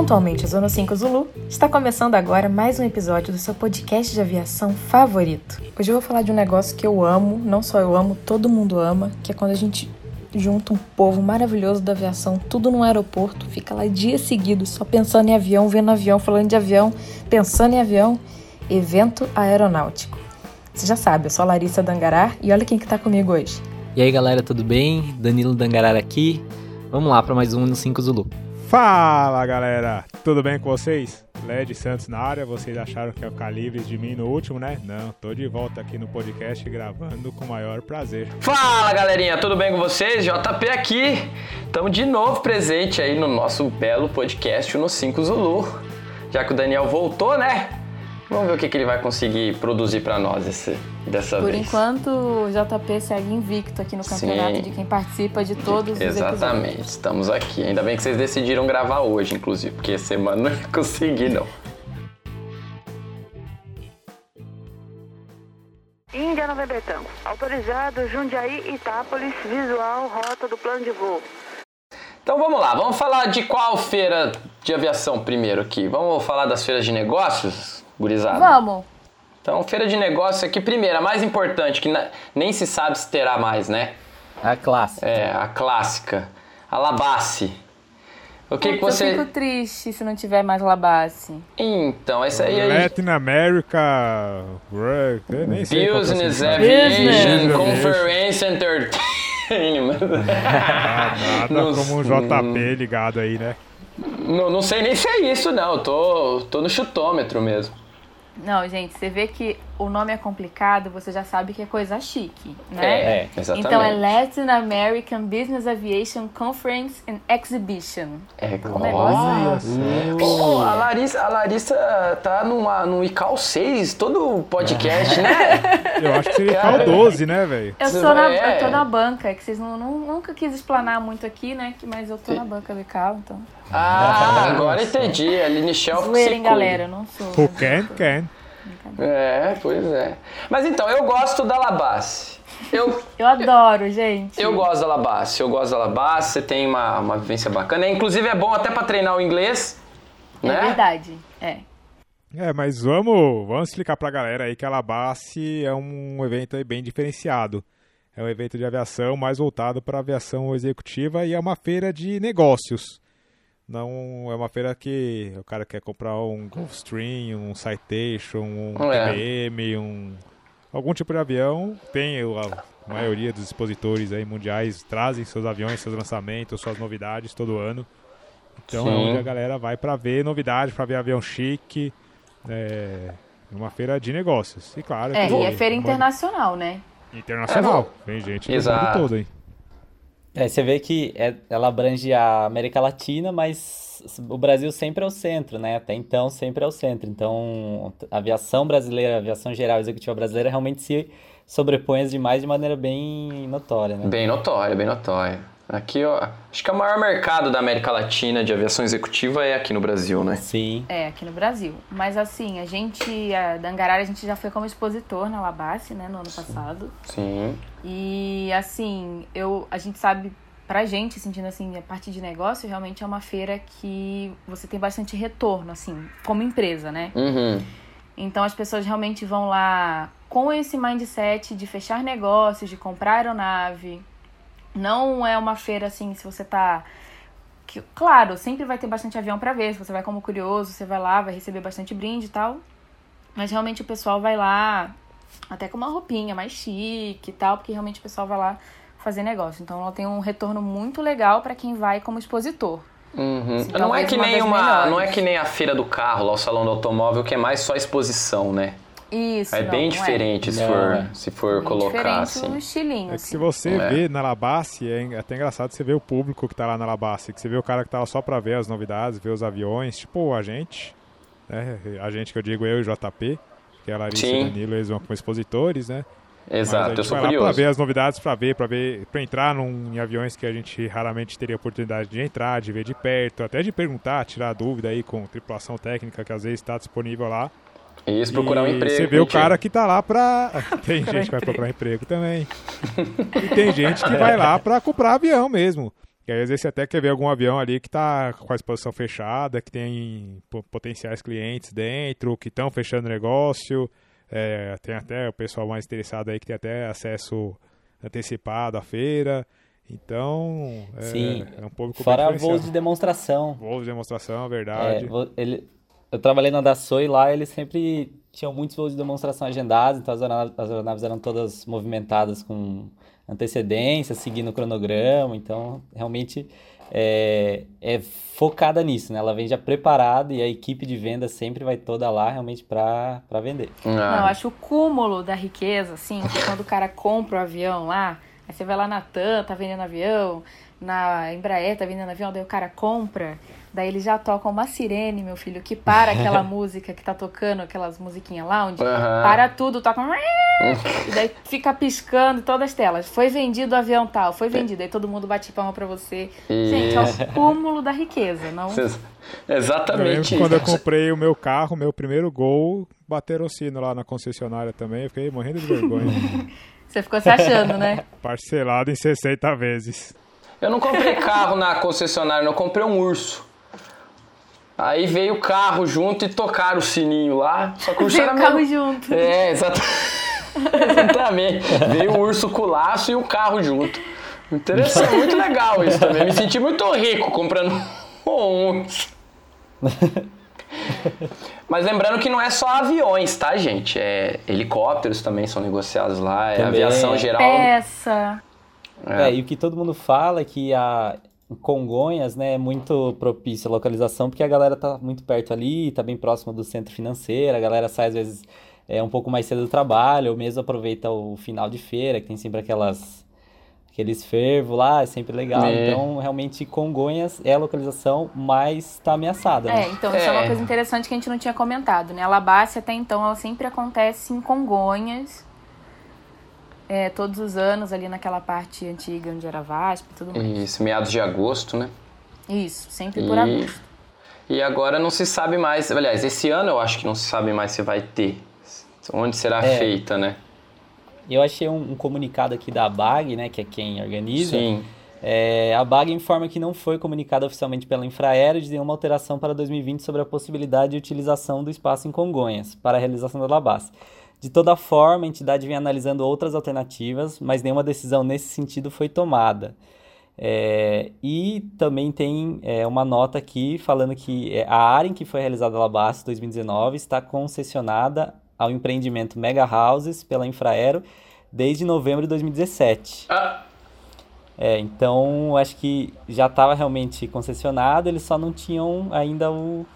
Pontualmente Zona 5 Zulu, está começando agora mais um episódio do seu podcast de aviação favorito. Hoje eu vou falar de um negócio que eu amo, não só eu amo, todo mundo ama, que é quando a gente junta um povo maravilhoso da aviação, tudo no aeroporto, fica lá dias seguidos só pensando em avião, vendo avião, falando de avião, pensando em avião, evento aeronáutico. Você já sabe, eu sou a Larissa Dangará e olha quem que tá comigo hoje. E aí galera, tudo bem? Danilo Dangará aqui. Vamos lá para mais um no 5 Zulu. Fala galera, tudo bem com vocês? Led Santos na área, vocês acharam que ia ficar livres de mim no último, né? Não, tô de volta aqui no podcast gravando com o maior prazer. Fala galerinha, tudo bem com vocês? JP aqui, estamos de novo presente aí no nosso belo podcast no 5 Zulu. Já que o Daniel voltou, né? Vamos ver o que, que ele vai conseguir produzir para nós esse, dessa Por vez. enquanto, o JP segue invicto aqui no campeonato Sim. de quem participa de todos os Exatamente, episódios. estamos aqui. Ainda bem que vocês decidiram gravar hoje, inclusive, porque semana não ia conseguir, não. Índia Nova Betão. Autorizado Jundiaí, Itápolis, visual, rota do plano de voo. Então vamos lá, vamos falar de qual feira de aviação primeiro aqui? Vamos falar das feiras de negócios, gurizada? Vamos! Então, feira de negócios aqui primeiro, a mais importante, que na- nem se sabe se terá mais, né? A classe. É, a clássica, a Labasse. O que, que você... Eu fico triste se não tiver mais Labasse. Então, essa aí... gente- Latin America, Work, eu nem sei é Business. Aviation Business Conference Entertainment. Nada Não- como um JP ligado aí, né? não, não sei nem se é isso, não. Eu tô, tô no chutômetro mesmo. Não, gente, você vê que o nome é complicado, você já sabe que é coisa chique, né? É, exatamente. Então é Latin American Business Aviation Conference and Exhibition. É, Um negócio. Pô, a Larissa, a Larissa tá numa, no ICAO 6, todo podcast, né? Eu acho que seria. FAO 12, né, velho? Eu, sou na, É. eu tô na banca, é que vocês não, não- nunca quis explanar muito aqui, né? que- Mas eu tô na banca do ICAO, então. Ah, agora entendi. A Aline Shelf Zoeira, galera? Eu não sou. Who can, can. É, pois é. Mas então, eu gosto da Labasse. Eu, Eu adoro, gente. eu gosto da Labasse. Eu gosto da Labasse. Você tem uma, uma vivência bacana. Inclusive, é bom até pra treinar o inglês, É né? verdade. É. É, mas vamos, vamos explicar pra galera aí que a Labasse é um evento bem diferenciado. É um evento de aviação mais voltado para aviação executiva e é uma feira de negócios. Não é uma feira que o cara quer comprar um Gulfstream, um Citation, um É. TBM, um algum tipo de avião. Tem a maioria dos expositores aí mundiais trazem seus aviões, seus lançamentos, suas novidades todo ano. Então é Sim. onde a galera vai para ver novidades, para ver avião chique. É uma feira de negócios. E claro, É, que e é feira uma- internacional, né? internacional. Vem gente do mundo todo, hein? É, você vê que é- ela abrange a América Latina, mas o Brasil sempre é o centro, né? Até então sempre é o centro. Então, a aviação brasileira, a aviação geral executiva brasileira realmente se sobrepõe às demais de maneira bem notória, né? Bem notória, bem notória. Aqui, ó, acho que o maior mercado da América Latina de aviação executiva é aqui no Brasil, né? Sim. É, aqui no Brasil. Mas assim, a gente, a Dangarara, a gente já foi como expositor na Labasse, né, no ano passado. Sim. E assim, eu, a gente sabe, pra gente, sentindo assim, a parte de negócio, realmente é uma feira que você tem bastante retorno, assim, como empresa, né? Uhum. Então as pessoas realmente vão lá com esse mindset de fechar negócios, de comprar aeronave. Não é uma feira assim, se você tá. que- claro, sempre vai ter bastante avião pra ver. Se você vai como curioso, você vai lá, vai receber bastante brinde e tal. Mas realmente o pessoal vai lá até com uma roupinha mais chique e tal, porque realmente o pessoal vai lá fazer negócio. Então ela tem um retorno muito legal pra quem vai como expositor. Uhum. Sim, Não é talvez que nem uma, melhores. não é que nem a feira do carro, lá o salão do automóvel, que é mais só exposição, né? Isso. É não, bem não diferente se Não, for, é. se for Bem colocar diferente assim. estilinho. É que assim. se você É. vê na Labasse, é até engraçado você ver o público que tá lá na Labasse, que você vê o cara que tá lá só pra ver as novidades, ver os aviões, tipo a gente, né? A gente que eu digo eu e o JP, que é a Larissa Sim. e o Danilo, eles vão como expositores, né? Exato, eu sou vai lá pra curioso. ver as novidades, pra ver, pra ver, pra entrar num, em aviões que a gente raramente teria oportunidade de entrar, de ver de perto, até de perguntar, tirar dúvida aí com tripulação técnica que às vezes está disponível lá. Isso, procurar um E emprego. Você vê o cara que tá lá pra. Tem gente que vai procurar emprego também. E tem gente que vai lá pra comprar avião mesmo. Que aí, às vezes você até quer ver algum avião ali que está com a exposição fechada, que tem potenciais clientes dentro, que estão fechando negócio. É, tem até o pessoal mais interessado aí que tem até acesso antecipado à feira. Então, é, Sim. é um público Fora voos de demonstração. Voos de demonstração, verdade. É, ele, eu trabalhei na Dassault e lá eles sempre tinham muitos voos de demonstração agendados, então as aeronaves, as aeronaves eram todas movimentadas com antecedência, seguindo o cronograma, então realmente é, é, focada nisso, né? Ela vem já preparada e a equipe de venda sempre vai toda lá realmente para vender. Ah. Não, eu acho o cúmulo da riqueza, assim, que quando o cara compra o avião lá, aí você vai lá na TAM, tá vendendo avião, na Embraer tá vendendo avião, daí o cara compra, daí ele já toca uma sirene, meu filho, que para aquela música que tá tocando, aquelas musiquinhas lounge, uhum. para tudo, toca e daí fica piscando todas as telas. Foi vendido o avião tal, foi vendido, aí todo mundo bate palma pra você. Gente, é o cúmulo da riqueza, não? Exatamente. Eu quando eu comprei o meu carro, meu primeiro gol, bateram o sino lá na concessionária também, eu fiquei morrendo de vergonha. Você ficou se achando, né? Parcelado em 60 vezes. Eu não comprei carro na concessionária, eu comprei um urso. Aí veio o carro junto e tocaram o sininho lá. Só que o urso veio era o carro meio... junto. É, exatamente. exatamente. Veio o urso com o laço e o carro junto. Interessante, muito legal isso também. Me senti muito rico comprando um urso. Mas lembrando que não é só aviões, tá, gente? É, helicópteros também são negociados lá, é Também. aviação geral. Peça. É. e o que todo mundo fala é que a Congonhas, né, é muito propício a localização, porque a galera tá muito perto ali, tá bem próximo do centro financeiro, a galera sai às vezes é, um pouco mais cedo do trabalho, ou mesmo aproveita o final de feira, que tem sempre aquelas aqueles fervos lá, é sempre legal. É. Então, realmente, Congonhas é a localização mais está ameaçada. né? É, então isso é. uma É. coisa interessante que a gente não tinha comentado, né? A Labácia até então, ela sempre acontece em Congonhas, é, todos os anos ali naquela parte antiga onde era VASP e tudo mais. Isso, meados de agosto, né? Isso, sempre por E- agosto. E agora não se sabe mais. Aliás, esse ano eu acho que não se sabe mais se vai ter. Onde será É. feita, né? Eu achei um, um comunicado aqui da BAG, né, que é quem organiza. Sim. É, a BAG informa que não foi comunicada oficialmente pela Infraero de nenhuma alteração para 2020 sobre a possibilidade de utilização do espaço em Congonhas para a realização da Labas. De toda forma, a entidade vem analisando outras alternativas, mas nenhuma decisão nesse sentido foi tomada. É, e também tem é, uma nota aqui falando que é, a área em que foi realizada a Labas 2019 está concessionada ao empreendimento Mega Houses pela Infraero desde novembro de 2017. Ah, É, então acho que já estava realmente concessionado, eles só não tinham ainda o,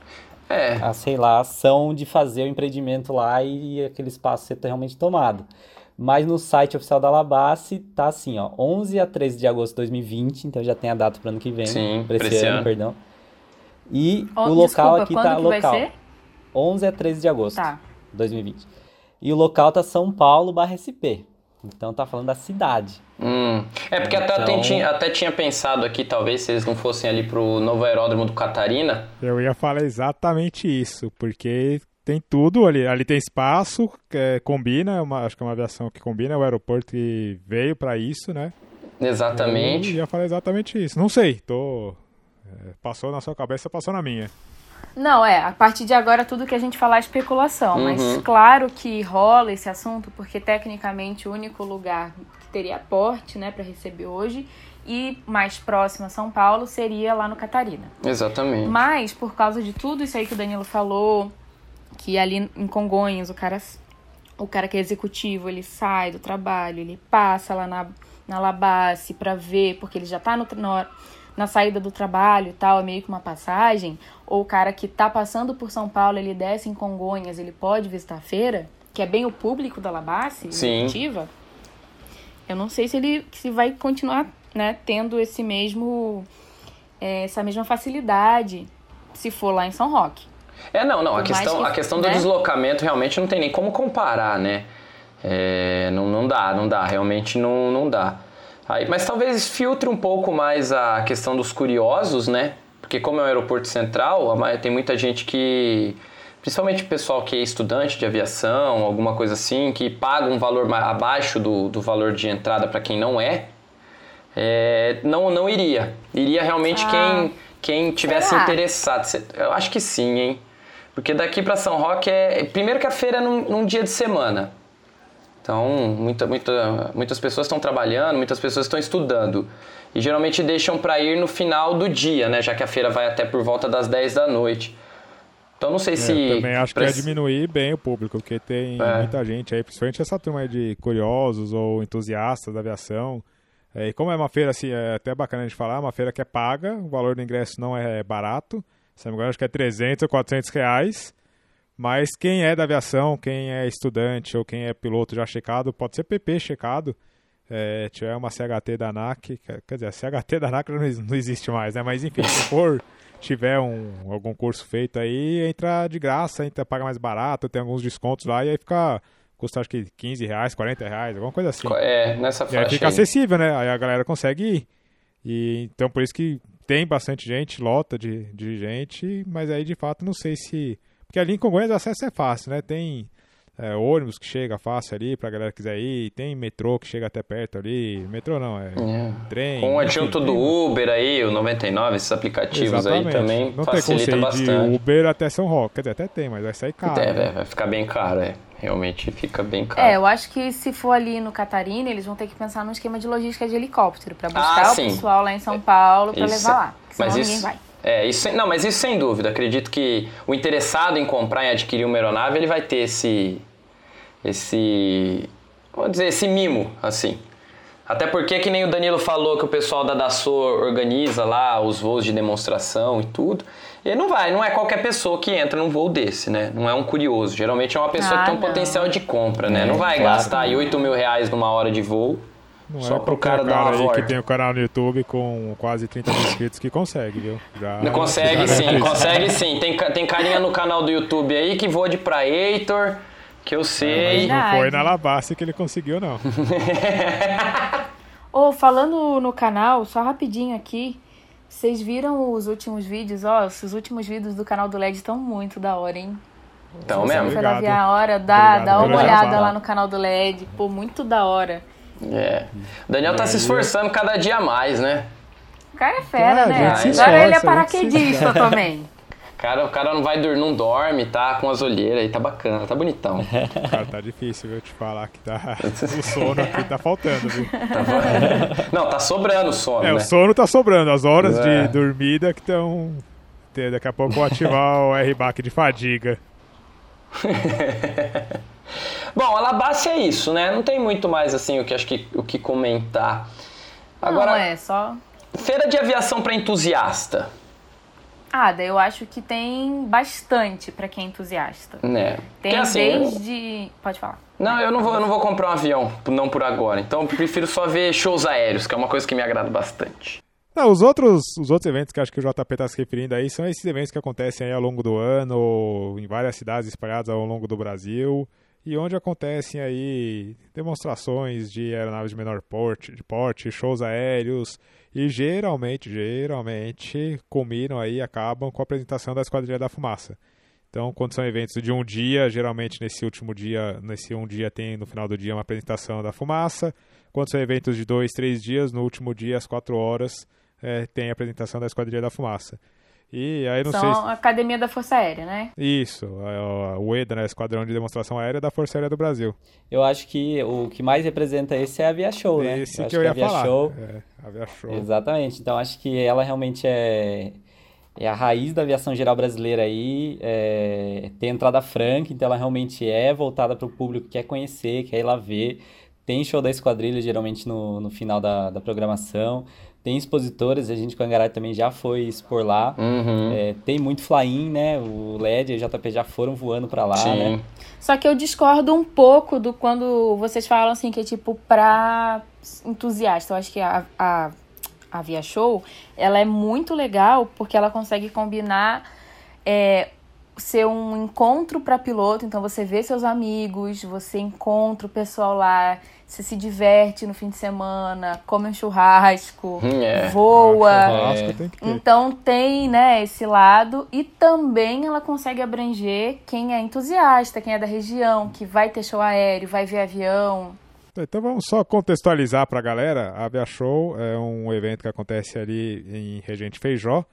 é. a, sei lá, a ação de fazer o empreendimento lá e, e aquele espaço ser realmente tomado. Mas no site oficial da Labasse tá assim, ó, 11 a 13 de agosto de 2020, então já tem a data para ano que vem, Sim, para pra esse ano, ano. perdão. E Ó, o local desculpa, aqui tá que local. vai ser? 11 a 13 de agosto Tá. de 2020. E o local tá São Paulo barra SP. Então tá falando da cidade. Hum. É porque até, Então- tinha, até tinha pensado aqui, talvez, se eles não fossem ali pro novo aeródromo do Catarina. Eu ia falar exatamente isso, porque tem tudo ali. Ali tem espaço, é, combina, é uma- acho que é uma aviação que combina, é o aeroporto que veio para isso, né? Eu Exatamente. ia falar exatamente isso. Não sei, tô. é, passou na sua cabeça, passou na minha. Não, é, a partir de agora tudo que a gente falar é especulação, mas Uhum. claro que rola esse assunto, porque tecnicamente o único lugar que teria porte, né, para receber hoje e mais próximo a São Paulo seria lá no Catarina. Exatamente. Mas por causa de tudo isso aí que o Danilo falou, que ali em Congonhas o cara o cara que é executivo, ele sai do trabalho, ele passa lá na, na Labasse pra ver, porque ele já tá no, na, na saída do trabalho e tal, é meio que uma passagem, ou o cara que tá passando por São Paulo, ele desce em Congonhas, ele pode visitar a feira, que é bem o público da Labasse, executiva. Eu não sei se ele se vai continuar, né, tendo esse mesmo é, essa mesma facilidade se for lá em São Roque. É, não, não. A Por questão, que- a questão do né? deslocamento realmente não tem nem como comparar, né? É, não, não dá, não dá. Realmente não, não dá. Aí, mas talvez filtre um pouco mais a questão dos curiosos, né? Porque como é um aeroporto central, tem muita gente que... Principalmente o pessoal que é estudante de aviação, alguma coisa assim, que paga um valor abaixo do, do valor de entrada para quem não é. é, não, não iria. Iria realmente Ah. quem, quem tivesse Será? interessado. Eu acho que sim, hein? Porque daqui pra São Roque é. Primeiro que a feira é num, num dia de semana. Então, muita, muita, muitas pessoas estão trabalhando, muitas pessoas estão estudando. E geralmente deixam para ir no final do dia, né? Já que a feira vai até por volta das 10 da noite. Então, não sei É, se. eu também acho que preci- diminuir bem o público, porque tem É. muita gente aí, principalmente essa turma de curiosos ou entusiastas da aviação. É, e como é uma feira, assim, é até bacana de falar, uma feira que é paga, o valor do ingresso não é barato, se não me engano, acho que é 300 ou 400 reais. Mas quem é da aviação, quem é estudante ou quem é piloto já checado, pode ser PP checado, é, tiver uma CHT da ANAC, quer quer dizer, a CHT da ANAC não, ex- não existe mais, né? Mas enfim, se for tiver um, algum curso feito aí, entra de graça, entra, paga mais barato, tem alguns descontos lá e aí fica, custa acho que 15 reais, 40 reais, alguma coisa assim. É, nessa E aí faixa. fica aí. acessível, né? Aí a galera consegue ir. E, então por isso que tem bastante gente, lota de, de gente, mas aí de fato não sei se. Porque ali em Congonhas o acesso é fácil, né? Tem é, ônibus que chega fácil ali pra galera que quiser ir, tem metrô que chega até perto ali. Metrô não, é É. trem. Com o adjunto tem- do Uber aí, o 99, esses aplicativos aí Exatamente. também Não tem facilita ir bastante. de Uber até São Roque. Quer dizer, até tem, mas vai sair caro. É, né? vai- ficar bem caro, é. Realmente fica bem caro. É, eu acho que se for ali no Catarina, eles vão ter que pensar num esquema de logística de helicóptero pra buscar Ah, o pessoal lá em São Paulo pra Isso- levar lá. Senão mas ninguém isso, vai. É, isso, não, mas isso sem dúvida. Acredito que o interessado em comprar e adquirir uma aeronave, ele vai ter esse, esse, vamos dizer, esse mimo, assim. Até porque, que nem o Danilo falou, que o pessoal da Dassault organiza lá os voos de demonstração e tudo. E não vai, não é qualquer pessoa que entra num voo desse, né? Não é um curioso. Geralmente é uma pessoa Ah, que tem um não. potencial de compra, né? É, não vai claro. gastar aí 8 mil reais numa hora de voo Não só é pro qualquer cara dar uma aí volta. que tem o canal no YouTube com quase 30 mil inscritos que consegue, viu? Já, Não Consegue já sim, isso. consegue sim. Tem, tem carinha no canal do YouTube aí que voa de Praetor, que eu Mas sei. não foi na Labasse que ele conseguiu, não. Ô, falando no canal, só rapidinho aqui. Vocês viram os últimos vídeos? Ó, os últimos vídeos do canal do LED estão muito da hora, hein? Então Se você mesmo. não Obrigado. ver a hora, dá, Obrigado dá uma olhada lá no canal do LED. Pô, muito da hora. É. O Daniel tá se esforçando cada dia mais, né? O cara é fera, Ah, né? Agora ele é paraquedista também. Cara, o cara não vai dormir, não dorme, tá com as olheiras aí, tá bacana, tá bonitão. Cara, tá difícil, viu? Te falar que tá. O sono aqui tá faltando, viu? Não, tá sobrando o sono, É, né? o sono tá sobrando. As horas É. de dormida que estão. Daqui a pouco eu vou ativar o R-Back de fadiga. Bom, Alabasta é isso, né? Não tem muito mais assim o que acho que o que comentar. Agora, Não, é só. feira de aviação para entusiasta, Ah, daí eu acho que tem bastante pra quem é entusiasta. né? Tem assim, eu- desde. Pode falar. Não, eu não vou, eu não vou comprar um avião, não por agora. Então eu prefiro só ver shows aéreos, que é uma coisa que me agrada bastante. Não, os outros, os outros eventos que acho que o JP tá se referindo aí são esses eventos que acontecem aí ao longo do ano, em várias cidades espalhadas ao longo do Brasil, e onde acontecem aí demonstrações de aeronaves de menor porte, de porte, shows aéreos, e geralmente, geralmente, combinam aí, acabam com a apresentação da Esquadrilha da Fumaça. Então, quando são eventos de um dia, geralmente nesse último dia, nesse um dia tem no final do dia uma apresentação da fumaça. Quando são eventos de dois, três dias, no último dia, às quatro horas, é, tem a apresentação da Esquadrilha da Fumaça. E aí não São sei a Academia da Força Aérea, né? Isso, é, o EDA, né, Esquadrão de Demonstração Aérea da Força Aérea do Brasil. Eu acho que o que mais representa esse é a Via Show, né? Esse acho que eu ia a Via falar. Show, É, a Via Show. exatamente. Então acho que ela realmente é, é a raiz da aviação geral brasileira aí, é, tem entrada franca, então ela realmente é voltada para o público que quer conhecer, quer ir lá ver. Tem show da esquadrilha geralmente no, no final da, da programação. Tem expositores, a gente com a Angará também já foi expor lá. Uhum. É, tem muito fly-in, né? O LED e o JP já foram voando para lá, Sim. né? Só que eu discordo um pouco do quando vocês falam assim que é tipo pra entusiasta. Eu acho que a, a, a Via Show ela é muito legal porque ela consegue combinar é, ser um encontro para piloto. Então você vê seus amigos, você encontra o pessoal lá, você se diverte no fim de semana, come um churrasco, é. voa. Churrasco tem que ter. Então tem, né, esse lado e também ela consegue abranger quem é entusiasta, quem é da região, que vai ter show aéreo, vai ver avião. Então vamos só contextualizar para a galera. A Avia Show é um evento que acontece ali em Regente Feijó,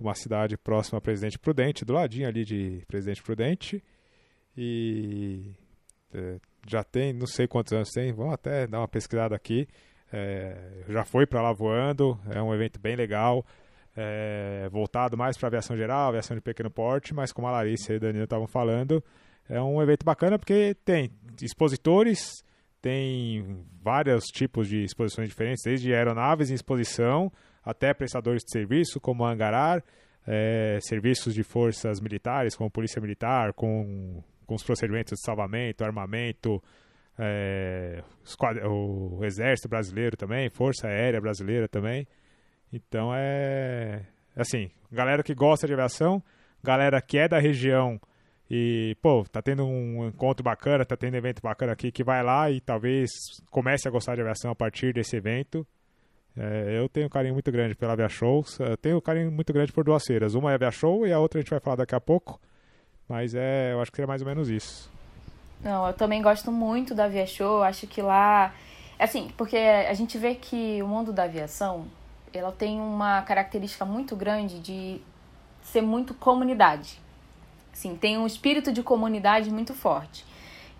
uma cidade próxima a Presidente Prudente, do ladinho ali de Presidente Prudente. E é, já tem, não sei quantos anos tem, vamos até dar uma pesquisada aqui. É, já foi para lá voando, é um evento bem legal, é, voltado mais para aviação geral, aviação de pequeno porte, mas como a Larissa e o Danilo estavam falando, é um evento bacana porque tem expositores, tem vários tipos de exposições diferentes, desde aeronaves em exposição até prestadores de serviço, como Angarar, é, serviços de forças militares, como Polícia Militar, com, com os procedimentos de salvamento, armamento, é, o Exército Brasileiro também, Força Aérea Brasileira também. Então é assim, galera que gosta de aviação, galera que é da região e, pô, tá tendo um encontro bacana, tá tendo evento bacana aqui que vai lá e talvez comece a gostar de aviação a partir desse evento. É, eu tenho um carinho muito grande pela Avia Show, eu tenho um carinho muito grande por duas feiras. Uma é a Avia Show e a outra a gente vai falar daqui a pouco, mas é, eu acho que é mais ou menos isso. Não, eu também gosto muito da Avia Show, acho que lá, assim, porque a gente vê que o mundo da aviação, ela tem uma característica muito grande de ser muito comunidade. Sim, tem um espírito de comunidade muito forte.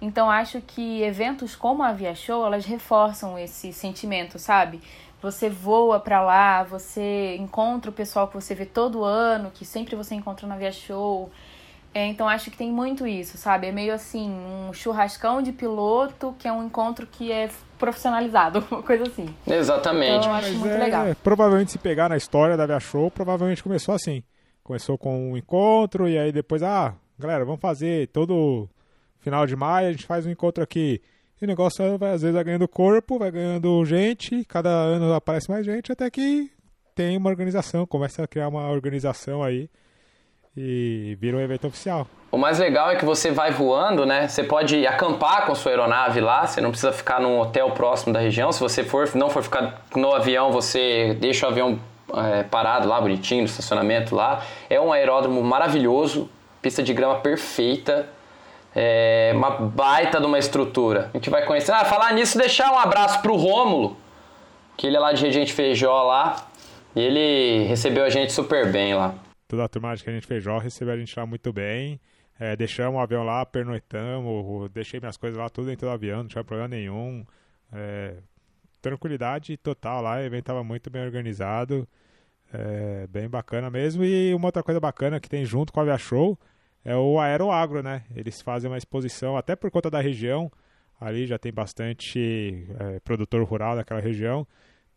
Então acho que eventos como a Via Show, elas reforçam esse sentimento, sabe? Você voa para lá, você encontra o pessoal que você vê todo ano, que sempre você encontra na Via Show. É, então acho que tem muito isso, sabe? É meio assim, um churrascão de piloto, que é um encontro que é profissionalizado, uma coisa assim. Exatamente. Então eu acho Mas muito é, legal. Provavelmente se pegar na história da Via Show, provavelmente começou assim. Começou com um encontro e aí depois, ah, galera, vamos fazer todo final de maio, a gente faz um encontro aqui. E o negócio vai, às vezes vai ganhando corpo, vai ganhando gente, cada ano aparece mais gente, até que tem uma organização, começa a criar uma organização aí e vira um evento oficial. O mais legal é que você vai voando, né? Você pode acampar com sua aeronave lá, você não precisa ficar num hotel próximo da região. Se você for, não for ficar no avião, você deixa o avião é, parado lá, bonitinho, no estacionamento lá. É um aeródromo maravilhoso, pista de grama perfeita, é uma baita de uma estrutura. A gente vai conhecer. Ah, falar nisso, deixar um abraço pro Rômulo, que ele é lá de Regente Feijó lá, e ele recebeu a gente super bem lá. Toda a turma de Regente Feijó recebeu a gente lá muito bem. É, deixamos o avião lá, pernoitamos, deixei minhas coisas lá tudo dentro do avião, não tinha problema nenhum. É, tranquilidade total lá, o evento estava muito bem organizado. É, bem bacana mesmo. E uma outra coisa bacana que tem junto com a Avia Show é o Aeroagro, né? Eles fazem uma exposição, até por conta da região, ali já tem bastante é, produtor rural naquela região.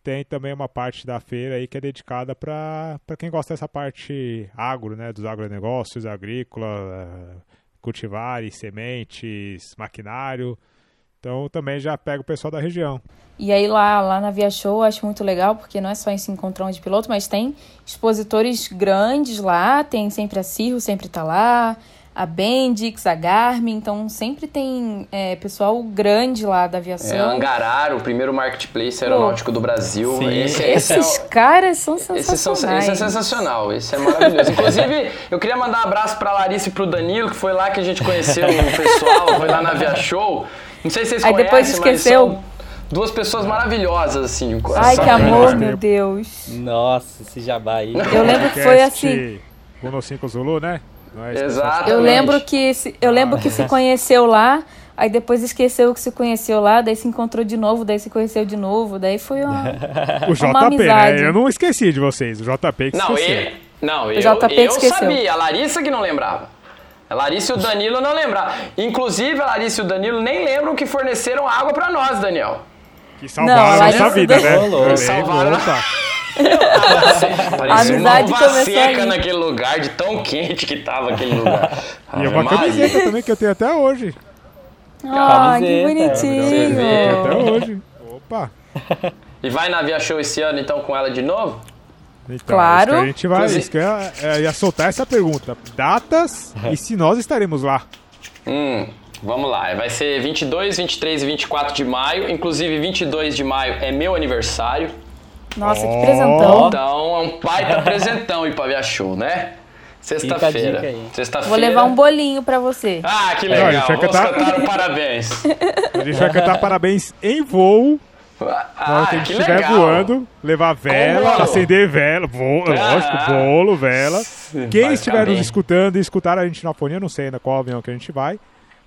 Tem também uma parte da feira aí que é dedicada para quem gosta dessa parte agro, né? Dos agronegócios, agrícola, é, cultivares, sementes, maquinário. Então também já pega o pessoal da região. E aí lá, lá na Via Show eu acho muito legal, porque não é só esse encontrão de piloto, mas tem expositores grandes lá, tem sempre a Cirro, sempre tá lá, a Bendix, a Garmin, então sempre tem é, pessoal grande lá da aviação. É, Angarar, o primeiro marketplace aeronáutico do Brasil. Sim. Esse, esse é Esses o- caras são Esse, sensacionais. são, esse é sensacional, esse é maravilhoso. Inclusive, eu queria mandar um abraço pra Larissa e pro Danilo, que foi lá que a gente conheceu o pessoal, foi lá na Via Show. Não sei se vocês Aí conhecem, depois esqueceu. mas são duas pessoas maravilhosas, assim, Ai, que amor, Sim. meu Deus. Nossa, esse jabá aí. Eu lembro que foi assim. Podcast Uno 5 Zulu, né? É Exato. Eu lembro que se, eu lembro que se conheceu lá, aí depois esqueceu que se conheceu lá, daí se encontrou de novo, daí se conheceu de novo, daí foi uma, O JP, uma amizade. né? Eu não esqueci de vocês. O JP que Não, esqueceu. eu, não, eu, JP eu esqueceu. sabia, a Larissa que não lembrava. A Larissa e o Danilo não lembravam. Inclusive, a Larissa e o Danilo nem lembram que forneceram água pra nós, Daniel. Que salvaram Não, a Larissa nossa vida, né? Lembro, Salvaram. opa. Parecia uma uva começou seca ali. naquele lugar, de tão quente que tava aquele lugar. E Ave uma camiseta também que eu tenho até hoje. Ai, que você bonitinho. Até hoje. Opa. E vai na Via Show esse ano, então, com ela de novo? Então, Claro. isso que a gente vai. Inclusive- Isso que ia, é, ia soltar essa pergunta. Datas e se nós estaremos lá. Hum, vamos lá. Vai ser 22, 23 e 24 de maio. Inclusive, 22 de maio é meu aniversário. Nossa, que Ó. presentão. Então, é um baita presentão ir pra Via Show, né? Sexta-feira. Sexta-feira. Vou levar um bolinho pra você. Ah, que Não, a legal. gente vai Vamos cantar- cantar um parabéns. A gente vai cantar parabéns em voo. Ah, que a gente que estiver legal. voando, levar vela, bolo. acender vela, bolo, Ah. lógico, bolo, vela. Quem estiver nos escutando e escutar a gente na fonia, não sei ainda qual avião que a gente vai,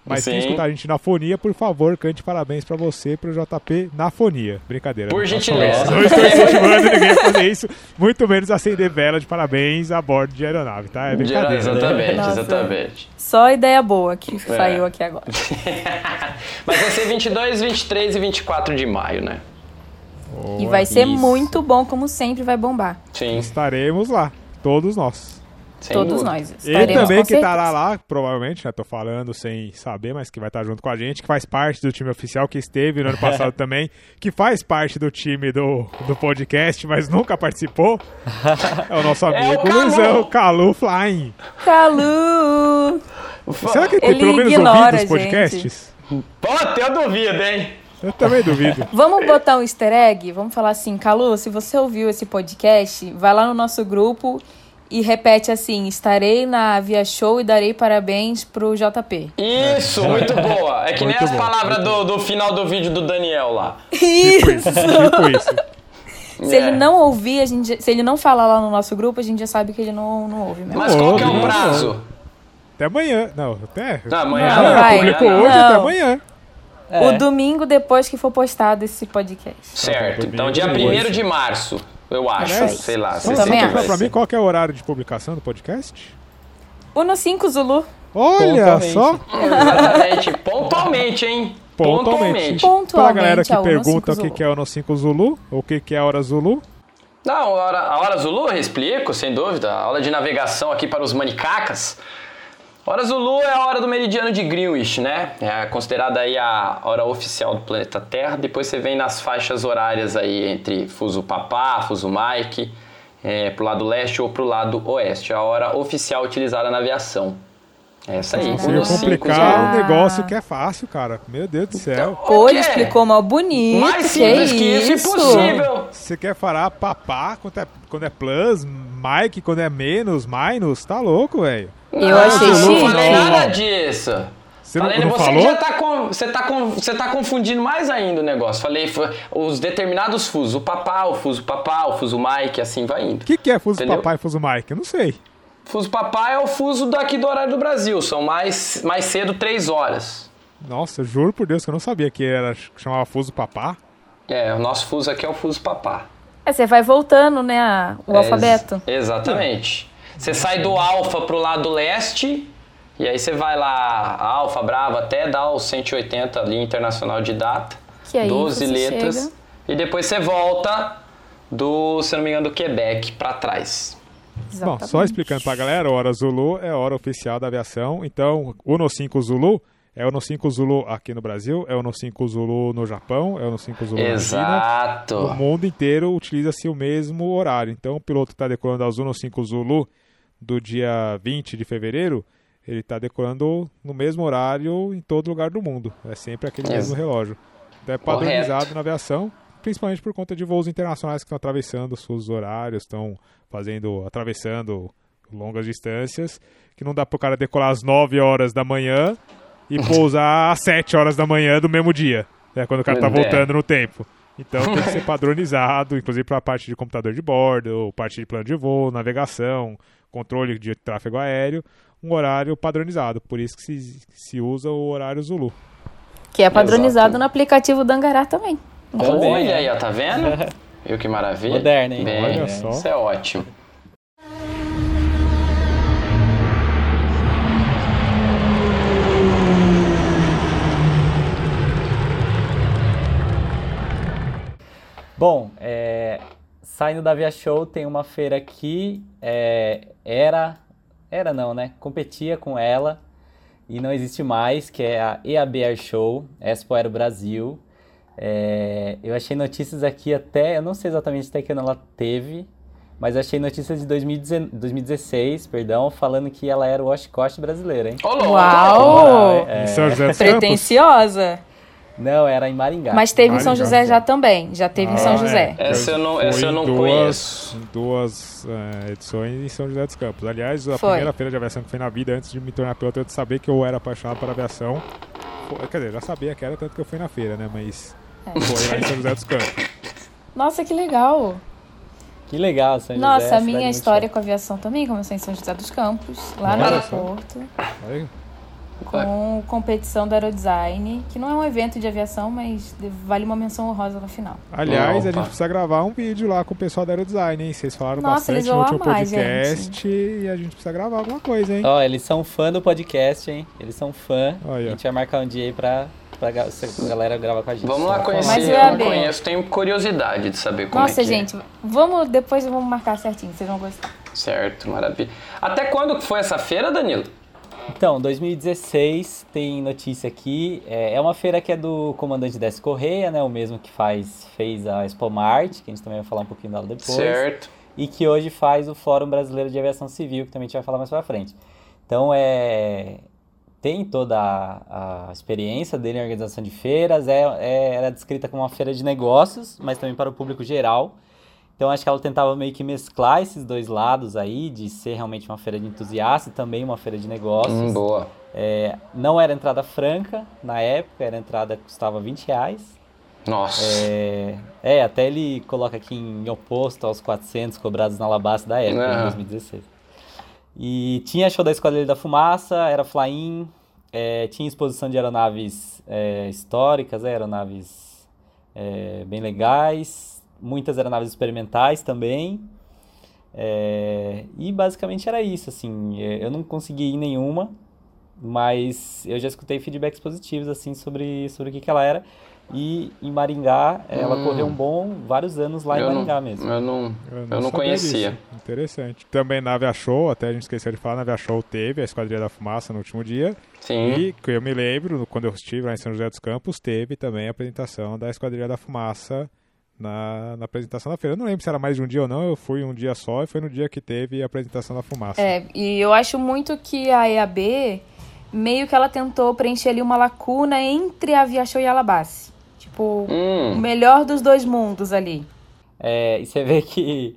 mas quem Sim. escutar a gente na fonia, por favor, cante parabéns pra você, pro JP na fonia. Brincadeira. Por não façam gentileza. Não estou incentivando ninguém a fazer isso, muito menos acender vela de parabéns a bordo de aeronave, tá? É brincadeira. Exatamente, Nossa. exatamente. Só ideia boa que É. saiu aqui agora. Mas vai ser 22, 23 e 24 de maio, né? E vai ser isso. muito bom, como sempre, vai bombar. Sim. Estaremos lá, todos nós. Sem Todos dúvida. nós. Ele também que estará certeza. lá, provavelmente, né? Tô falando sem saber, mas que vai estar junto com a gente, que faz parte do time oficial, que esteve no ano passado também, que faz parte do time do, do podcast, mas nunca participou. É o nosso É o amigo Calu. Luizão, Calu Flying. Calu! Será que ele tem Ele pelo menos ignora ouvido os podcasts? Puta, eu duvido, hein? Eu também duvido. Vamos botar um easter egg? Vamos falar assim, Calu, se você ouviu esse podcast, vai lá no nosso grupo e repete assim: estarei na Via Show e darei parabéns pro JP. Isso, muito boa. É que nem Muito as bom, palavras do, do final do vídeo do Daniel lá. Tipo isso, tipo isso. Se É. ele não ouvir, a gente, se ele não falar lá no nosso grupo, a gente já sabe que ele não, não ouve mesmo. Mas qual que é o prazo? Até amanhã. Não, até. Não, amanhã não, não. vai. publicou hoje, Não. até amanhã. É. O domingo depois que for postado esse podcast. Certo. Tá Então, dia domingo. 1 de março, eu acho. Aliás, sei lá. Eu sei também vai pra mim qual que é o horário de publicação do podcast? Uno 5 Zulu. Olha Pontualmente. só. Exatamente. Pontualmente, hein? Pontualmente. Pontualmente, Pra galera que a Uno pergunta o 5 que que é o No 5 Zulu, ou o que que é a Hora Zulu, Não, a hora, a hora Zulu eu explico, sem dúvida. A aula de navegação aqui para os manicacas. Hora Zulu é a hora do meridiano de Greenwich, né? É considerada aí a hora oficial do planeta Terra. Depois você vem nas faixas horárias aí entre fuso Papá, fuso Mike, é, pro lado leste ou pro lado oeste. A hora oficial utilizada na aviação. É essa aí. Cinco complicar um negócio que é fácil, cara. Meu Deus do céu. Pô, O ele explicou mal bonito. Mais que simples que isso, isso? impossível. Você quer falar papá quando é, quando é plus, Mike quando é menos, minus? Tá louco, velho. Eu Não, achei eu não chique. falei Não, nada não. disso. Você não, Falei, não você falou? já tá, com, você, tá com, você tá confundindo mais ainda o negócio. Falei foi os determinados fusos. O papá, o fuso papá, o fuso Mike, assim vai indo. O que, que é fuso Entendeu? papai e fuso Mike? Eu não sei. Fuso papá é o fuso daqui do horário do Brasil. São mais, mais cedo, três horas. Nossa, juro por Deus que eu não sabia que era que chamava fuso papá. É, o nosso fuso aqui é o fuso papá. É, você vai voltando, né, a- o É, alfabeto. ex- exatamente. Você sai do alfa pro lado leste, e aí você vai lá, alfa, brava, até dar os 180 ali, internacional de data. Que aí 12 você letras. chega- E depois você volta do, se não me engano, do Quebec pra trás. Bom, Exatamente. só explicando pra galera, a hora Zulu é a hora oficial da aviação. Então, o No 5 Zulu é o No 5 Zulu aqui no Brasil, é o No 5 Zulu no Japão, é o No 5 Zulu na China. Exato. No mundo inteiro utiliza-se o mesmo horário. Então, o piloto que está decolando ao Zuno 5 Zulu do dia 20 de fevereiro, ele está decolando no mesmo horário em todo lugar do mundo. É sempre aquele Ex- mesmo relógio. Então, é padronizado na aviação, principalmente por conta de voos internacionais que estão atravessando os seus horários, estão fazendo, atravessando longas distâncias, que não dá para o cara decolar às 9 horas da manhã e pousar às 7 horas da manhã do mesmo dia, né, quando o cara está É. voltando no tempo. Então tem que ser padronizado, inclusive para a parte de computador de bordo, parte de plano de voo, navegação, controle de tráfego aéreo, um horário padronizado. Por isso que se, se usa o horário Zulu. Que é padronizado Exato. no aplicativo do Angará também. Também, Olha é. aí, ó, tá vendo? Viu que maravilha? Moderno, hein? Bem, Olha só. Isso é ótimo. Bom, é, saindo da Via Show, tem uma feira aqui, é, era, era não, né? Competia com ela e não existe mais, que é a EAB Air Show, Expo Aero Brasil. É, eu achei notícias aqui até, eu não sei exatamente até que ano ela teve, mas achei notícias de 2019 2016, perdão, falando que ela era o Oshkosh brasileira, hein? Ô, louco! Uau! É, Em São José dos Campos. Pretenciosa. Não, era em Maringá. Mas teve em São Maringá, José já também. Já teve em São Ah, José. é. Essa eu não, Foi essa eu não duas, conheço. em duas eh, edições em São José dos Campos. Aliás, a Foi. primeira feira de aviação que foi na vida, antes de me tornar piloto, eu de saber que eu era apaixonado por aviação. Quer dizer, já sabia que era, tanto que eu fui na feira, né? Mas É. foi lá em São José dos Campos. Nossa, que legal. Que legal, São José. Nossa, a minha história com aviação também começou em São José dos Campos, lá no aeroporto, Aí, com competição da Aerodesign, que não é um evento de aviação, mas vale uma menção honrosa no final. Aliás, a Opa. gente precisa gravar um vídeo lá com o pessoal da Aerodesign, hein? Vocês falaram Nossa, bastante no último amar, podcast e a gente precisa gravar alguma coisa, hein? Ó, eles são fã do podcast, hein? Eles são fã. Olha. A gente vai marcar um dia aí pra, pra a galera gravar com a gente. Vamos lá Mas conhecer. o Eu não conheço, tenho curiosidade de saber como Nossa, é que gente, vamos depois vamos marcar certinho, vocês vão gostar. é. Certo, maravilha. Até quando foi essa feira, Danilo? Então, 2016 tem notícia aqui. É, é uma feira que é do comandante Décio Correia, né? O mesmo que faz, fez a Expo Marte, que a gente também vai falar um pouquinho dela depois. Certo. E que hoje faz o Fórum Brasileiro de Aviação Civil, que também a gente vai falar mais pra frente. Então, é, tem toda a, a experiência dele em organização de feiras, é, é- era descrita como uma feira de negócios, mas também para o público geral. Então acho que ela tentava meio que mesclar esses dois lados aí, de ser realmente uma feira de entusiasta e também uma feira de negócios. Hum, boa. É, não era entrada franca na época, era entrada que custava 20 reais. Nossa. É, é, até ele coloca aqui em oposto aos 400 cobrados na Alabasta da época, Ah. em 2016. E tinha show da Esquadrilha da Fumaça, era fly-in, é, tinha exposição de aeronaves é, históricas, é, aeronaves é, bem legais, muitas aeronaves experimentais também. É, e basicamente era isso, assim, é, eu não consegui ir nenhuma, mas eu já escutei feedbacks positivos, assim, sobre, sobre o que, que ela era. E em Maringá, ela Hum. correu um bom, vários anos lá em eu, Maringá não, mesmo. eu não, eu não sabia conhecia. disso. Interessante. Também na Avia Show, até a gente esqueceu de falar, na Avia Show teve a Esquadrilha da Fumaça no último dia. Sim. E que eu me lembro, quando eu estive lá em São José dos Campos, teve também a apresentação da Esquadrilha da Fumaça na, na apresentação da feira. Eu não lembro se era mais de um dia ou não, eu fui um dia só e foi no dia que teve a apresentação da fumaça. É, e eu acho muito que a EAB, meio que ela tentou preencher ali uma lacuna entre a Via Show e a Alabassi. Tipo, o Hum, melhor dos dois mundos ali. É, e você vê que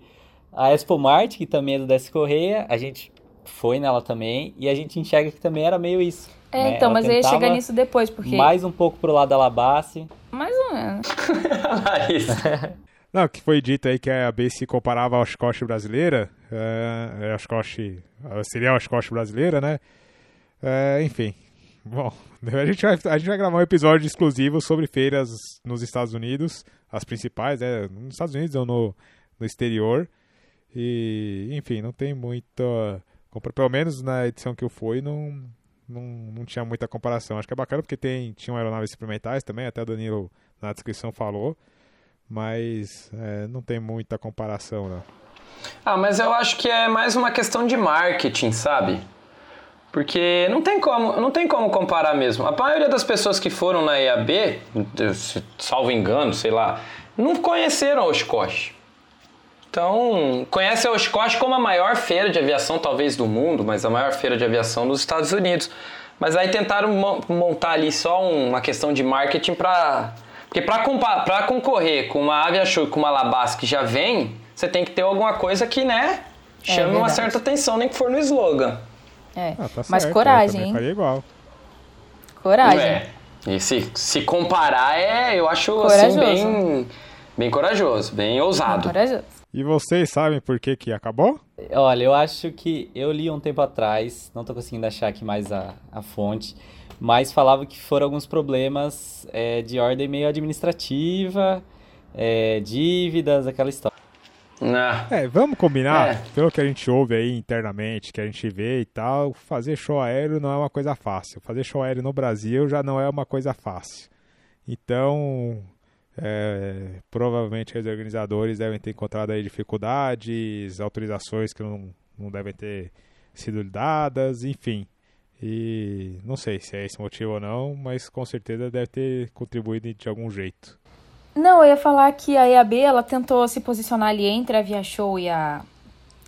a Expo Marte, que também é do Décio Correia, a gente foi nela também, e a gente enxerga que também era meio isso. É, né? então, Ela mas eu ia chegar nisso depois, porque. Mais um pouco pro lado da Alabace. Mais ou menos. Não, que foi dito aí que a AB se comparava à Oshkosh brasileira, é, é Oshkosh, seria a Oshkosh brasileira, né? É, enfim, bom, a gente, vai, a gente vai gravar um episódio exclusivo sobre feiras nos Estados Unidos, as principais, né? Nos Estados Unidos ou no, no exterior. E, enfim, não tem muita. Pelo menos na edição que eu fui, não, não, não tinha muita comparação. Acho que é bacana porque tem, tinham aeronaves experimentais também, até o Danilo na descrição falou. Mas é, não tem muita comparação. Ah, mas eu acho que é mais uma questão de marketing, sabe? Porque não tem como, não tem como comparar mesmo. A maioria das pessoas que foram na EAB, salvo engano, sei lá, não conheceram a Oshkosh. Então, conhece a Oshkosh como a maior feira de aviação, talvez, do mundo, mas a maior feira de aviação dos Estados Unidos. Mas aí tentaram mo- montar ali só um- uma questão de marketing para Porque para concorrer com uma Aviashow e com uma Labas que já vem, você tem que ter alguma coisa que, né, chame uma verdade. certa atenção, nem que for no slogan. É. Ah, tá Mas certo, coragem, hein? faria igual. Coragem. É. E se, se comparar, é, eu acho Corajoso. assim, bem, bem corajoso, bem ousado. Corajoso. E vocês sabem por que que acabou? Olha, eu acho que eu li um tempo atrás, não tô conseguindo achar aqui mais a, a fonte, mas falava que foram alguns problemas é, de ordem meio administrativa, é, dívidas, aquela história. Ah, É, vamos combinar, É. pelo que a gente ouve aí internamente, que a gente vê e tal, fazer show aéreo não é uma coisa fácil. Fazer show aéreo no Brasil já não é uma coisa fácil. Então, é, provavelmente os organizadores devem ter encontrado aí dificuldades, autorizações que não, não devem ter sido dadas, enfim. E não sei se é esse motivo ou não, mas com certeza deve ter contribuído de algum jeito. Não, eu ia falar que a EAB, ela tentou se posicionar ali entre a Via Show e a,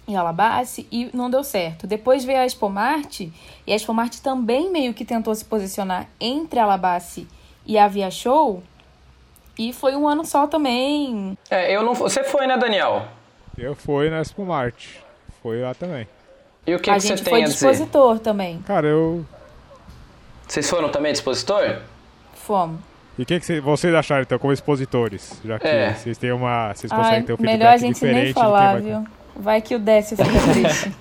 e a Labassi e não deu certo. Depois veio a Expo Marte e a Expo Marte também meio que tentou se posicionar entre a Labassi e a Via Show. E foi um ano só também. É, eu não. Você foi, né, Daniel? Eu fui na Expo Marte. Foi lá também. E o que, a que gente você foi tem a dizer? dispositor também. Cara, eu. Vocês foram também dispositor? Fomos. E o que, que cê- vocês acharam, então, como expositores? Já que É. vocês têm uma. Vocês conseguem Ai, ter um feedback melhor a gente diferente nem falar, vai- viu? Vai que o Décio fica triste.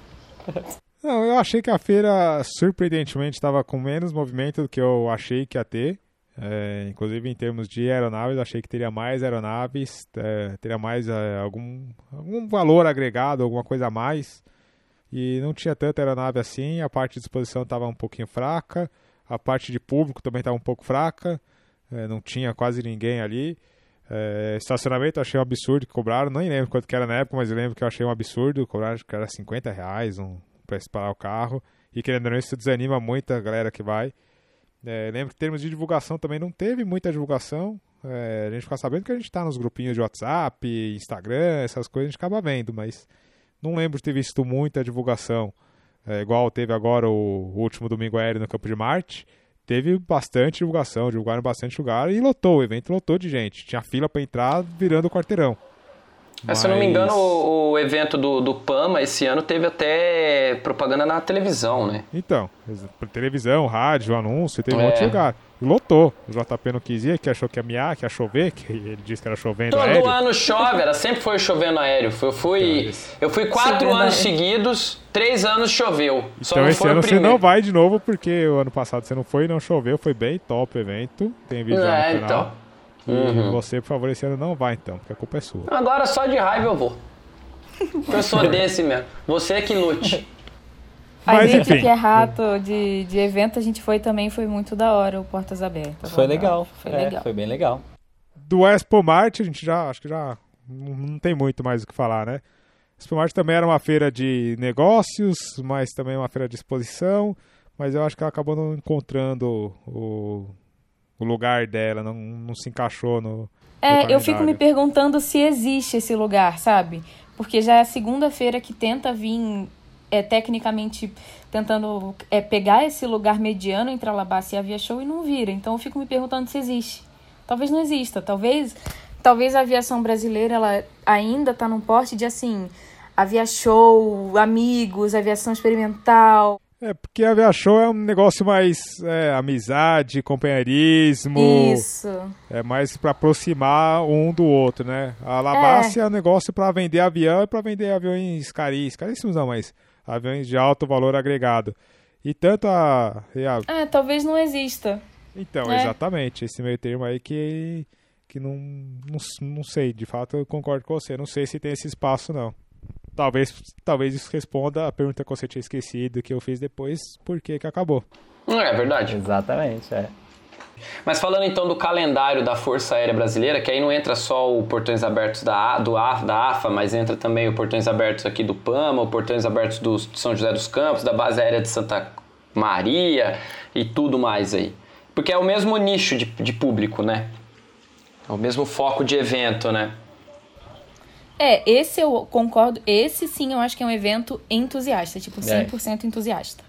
Não, eu achei que a feira, surpreendentemente, estava com menos movimento do que eu achei que ia ter. É, inclusive, em termos de aeronaves, achei que teria mais aeronaves, é, teria mais é, algum, algum valor agregado, alguma coisa a mais. E não tinha tanta aeronave assim. A parte de exposição estava um pouquinho fraca. A parte de público também estava um pouco fraca. É, não tinha quase ninguém ali. É, estacionamento eu achei um absurdo que cobraram. Nem lembro quanto que era na época, mas lembro que eu achei um absurdo. Cobraram acho que era 50 reais um, para parar o carro. E querendo ou não, isso desanima muito a galera que vai. É, lembro que em termos de divulgação também não teve muita divulgação. É, a gente fica sabendo que a gente está nos grupinhos de WhatsApp, Instagram, essas coisas a gente acaba vendo, mas não lembro de ter visto muita divulgação. É, igual teve agora o, o último domingo aéreo no Campo de Marte. Teve bastante divulgação, divulgaram bastante lugar e lotou, o evento lotou de gente. Tinha fila para entrar virando o quarteirão. É, Se eu não me Mas- engano, o, o evento do, do PAMA esse ano teve até propaganda na televisão, né? Então, televisão, rádio, anúncio, teve um É. monte de lugar. E lotou. O JP não quis ir, que achou que ia miar, que ia chover, que ele disse que era chovendo Todo aéreo. ano chove, era sempre foi chovendo aéreo. Eu fui, Então, eu fui quatro Chovendo anos seguidos, três anos choveu. Só Então não esse foi ano o você não vai de novo, porque o ano passado você não foi, não choveu, foi bem top o evento. Tem vídeo lá É, no canal. então. E Uhum. você, por favor, esse ano não vai então, porque a culpa é sua. Agora só de raiva eu vou. Eu sou desse mesmo. Você é que lute. A Mas, gente enfim. que é rato de, de evento, a gente foi também, foi muito da hora, o Portas Abertas. Foi legal. Foi é, legal. Foi bem legal. Do Expo Marte, a gente já, acho que já não tem muito mais o que falar, né? Expo Marte também era uma feira de negócios, mas também uma feira de exposição, mas eu acho que ela acabou não encontrando o, o lugar dela, não, não se encaixou no, no É, eu fico me perguntando se existe esse lugar, sabe? Porque já é a segunda-feira que tenta vir, é, tecnicamente, tentando é, pegar esse lugar mediano entre a Alabasta e a Via Show e não vira. Então eu fico me perguntando se existe. Talvez não exista. Talvez, talvez a aviação brasileira ela ainda tá num porte de, assim, Avia Show, amigos, aviação experimental. É, porque a Via Show é um negócio mais é, amizade, companheirismo, Isso. é mais pra aproximar um do outro, né? A Alabasta é, um negócio pra vender avião e pra vender aviões caríssimos, caríssimos não, mas aviões de alto valor agregado. E tanto a, e a É, talvez não exista. Então, É. exatamente, esse meio termo aí que, que não, não, não sei, de fato eu concordo com você, não sei se tem esse espaço não. Talvez, talvez isso responda a pergunta que você tinha esquecido, que eu fiz depois, por que que acabou. Não é verdade. Exatamente, é. Mas falando então do calendário da Força Aérea Brasileira, que aí não entra só o Portões Abertos da, do A- da AFA, mas entra também o Portões Abertos aqui do PAMA, o Portões Abertos do São José dos Campos, da Base Aérea de Santa Maria e tudo mais aí. Porque é o mesmo nicho de, de público, né? É o mesmo foco de evento, né? É, esse eu concordo. Esse sim eu acho que é um evento entusiasta, tipo, É. 100% entusiasta.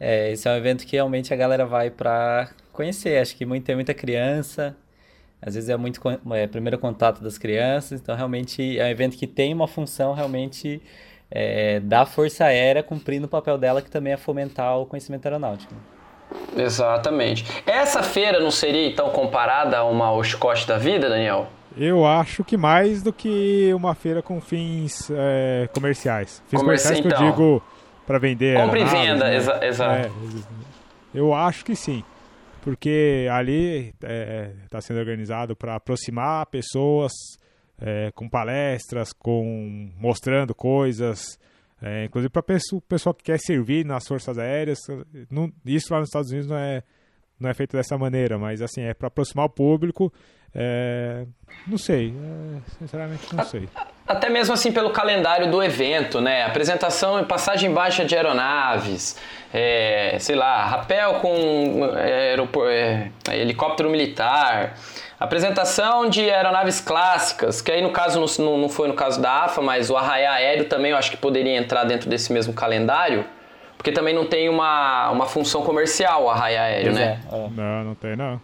É, esse é um evento que realmente a galera vai pra conhecer. Acho que muito, tem muita criança. Às vezes é muito é, primeiro contato das crianças. Então, realmente, é um evento que tem uma função realmente é, da Força Aérea cumprindo o papel dela, que também é fomentar o conhecimento aeronáutico. Exatamente. Essa feira não seria então comparada a uma Oshkosh da vida, Daniel? Eu acho que mais do que uma feira com fins é, comerciais. Fins Comerci- comerciais que eu então. digo para vender Compra e venda, né? exa- exato. É, eu acho que sim. Porque ali está sendo organizado para aproximar pessoas é, com palestras, com mostrando coisas, é, inclusive para o pessoal que quer servir nas forças aéreas. Não- isso lá nos Estados Unidos não é, não é feito dessa maneira, mas assim, é para aproximar o público. é, não sei, é, sinceramente não sei. Até mesmo assim pelo calendário do evento, né? Apresentação e passagem baixa de aeronaves, é, sei lá, rapel com é, aeropor- é, helicóptero militar, apresentação de aeronaves clássicas, que aí no caso não, foi no caso da AFA, mas o arraiá aéreo também eu acho que poderia entrar dentro desse mesmo calendário, porque também não tem uma, uma função comercial o arraiá aéreo, Pois né? é, é. Não, não tem não.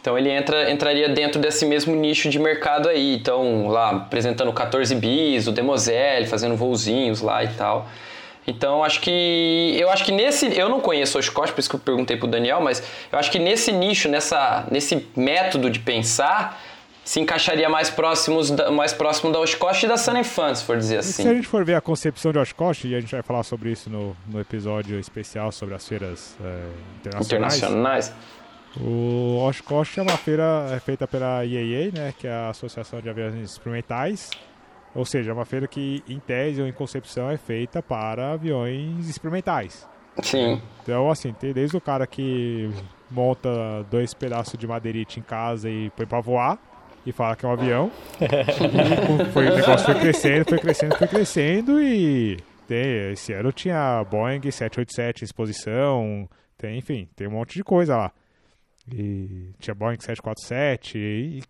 Então ele entra, entraria dentro desse mesmo nicho de mercado aí. Então, lá, apresentando 14 bis, o Demoselle, fazendo voozinhos lá e tal. Então, acho que. Eu acho que nesse. Eu não conheço o Oshkosh, por isso que eu perguntei pro Daniel, mas eu acho que nesse nicho, nessa, nesse método de pensar, se encaixaria mais, próximos da, mais próximo da Oshkosh e da Sun se for dizer assim. se a gente for ver a concepção de Oshkosh, e a gente vai falar sobre isso no, no episódio especial sobre as feiras é, internacionais. Internacionais. O Oshkosh é uma feira é feita pela IAA, né, que é a Associação de Aviões Experimentais. Ou seja, é uma feira que, em tese ou em concepção, é feita para aviões experimentais. Sim. Então, assim, tem desde o cara que monta dois pedaços de madeirite em casa e põe para voar e fala que é um avião. e foi, o negócio foi crescendo, foi crescendo, foi crescendo e tem, esse ano tinha Boeing 787 em exposição, tem, enfim, tem um monte de coisa lá. E tinha Boeing 747 e, e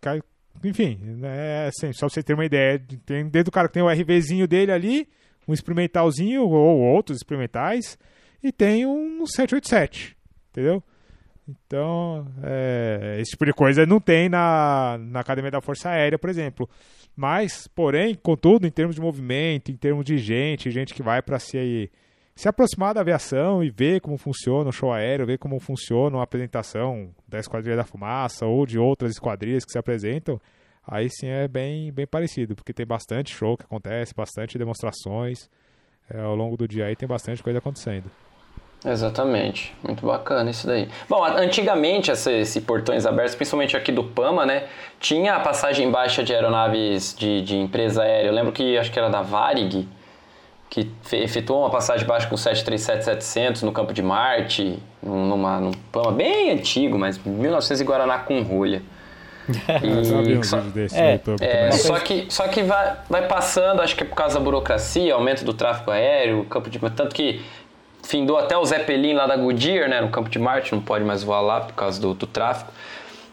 enfim, né, assim, só pra você ter uma ideia, tem desde o cara que tem o RVzinho dele ali, um experimentalzinho ou outros experimentais, e tem um 787, entendeu? Então, é, esse tipo de coisa não tem na, na Academia da Força Aérea, por exemplo. Mas, porém, contudo, em termos de movimento, em termos de gente, gente que vai para se, se aproximar da aviação e ver como funciona o show aéreo, ver como funciona uma apresentação da Esquadrilha da Fumaça ou de outras esquadrias que se apresentam, aí sim é bem, bem parecido, porque tem bastante show que acontece, bastante demonstrações. É, ao longo do dia aí tem bastante coisa acontecendo. Exatamente, muito bacana isso daí. Bom, antigamente esses portões abertos, principalmente aqui do Pama, né, tinha a passagem baixa de aeronaves de, de empresa aérea. Eu lembro que acho que era da Varig, que efetuou uma passagem baixa com 737-700 no campo de Marte, numa, num Pama bem antigo, mas 1900 e Guaraná com rolha. E, só, desse é, é, só que, só que vai, vai passando, acho que é por causa da burocracia, aumento do tráfego aéreo, campo de tanto que findou até o Zeppelin lá da Goodyear, né, no campo de Marte, não pode mais voar lá por causa do, do tráfego.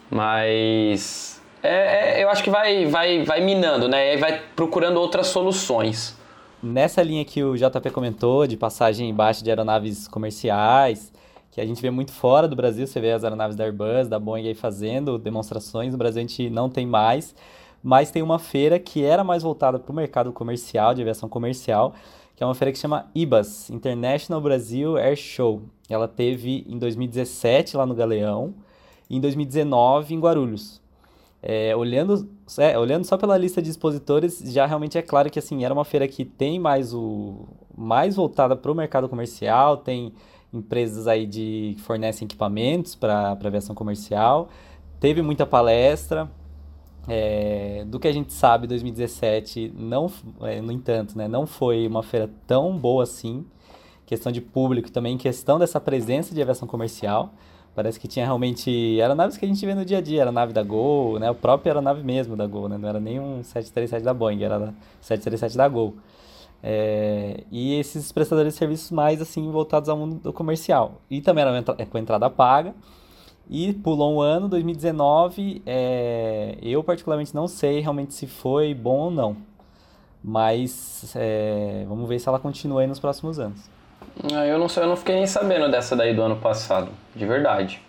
Mas é, é, eu acho que vai, vai, vai minando, né, e vai procurando outras soluções. Nessa linha que o JP comentou, de passagem baixa de aeronaves comerciais, que a gente vê muito fora do Brasil, você vê as aeronaves da Airbus, da Boeing aí fazendo demonstrações, no Brasil a gente não tem mais, mas tem uma feira que era mais voltada para o mercado comercial, de aviação comercial, que é uma feira que chama IBAS, International Brazil Air Show. Ela teve em 2017 lá no Galeão e em 2019 em Guarulhos. É, olhando, é, olhando só pela lista de expositores, já realmente é claro que assim era uma feira que tem mais o mais voltada para o mercado comercial, tem empresas aí de que fornecem equipamentos para aviação comercial, teve muita palestra, é, do que a gente sabe, 2017, não, é, no entanto, né, não foi uma feira tão boa assim. Questão de público também, questão dessa presença de aviação comercial. Parece que tinha realmente aeronaves que a gente vê no dia a dia, aeronave da Gol, né, o próprio aeronave mesmo da Gol, né, não era nem um 737 da Boeing, era 737 da Gol. É, e esses prestadores de serviços mais assim voltados ao mundo comercial. E também era com entrada paga. E pulou um ano, 2019, é, eu particularmente não sei realmente se foi bom ou não. Mas é, vamos ver se ela continua aí nos próximos anos. Ah, eu não sei, eu não fiquei nem sabendo dessa daí do ano passado, de verdade.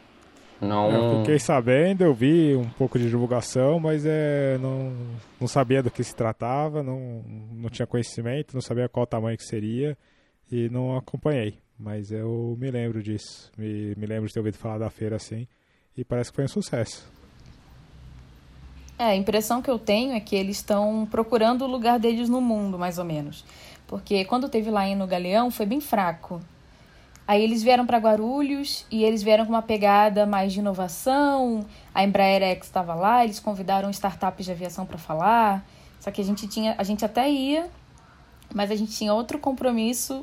Não... Eu fiquei sabendo, eu vi um pouco de divulgação, mas é, não, não sabia do que se tratava, não, não tinha conhecimento, não sabia qual tamanho que seria e não acompanhei. Mas eu me lembro disso. Me, me lembro de ter ouvido falar da feira assim. E parece que foi um sucesso. É, a impressão que eu tenho é que eles estão procurando o lugar deles no mundo, mais ou menos. Porque quando teve lá no Galeão foi bem fraco. Aí eles vieram para Guarulhos e eles vieram com uma pegada mais de inovação. A Embraer X estava lá, eles convidaram startups de aviação para falar. Só que a gente tinha, a gente até ia, mas a gente tinha outro compromisso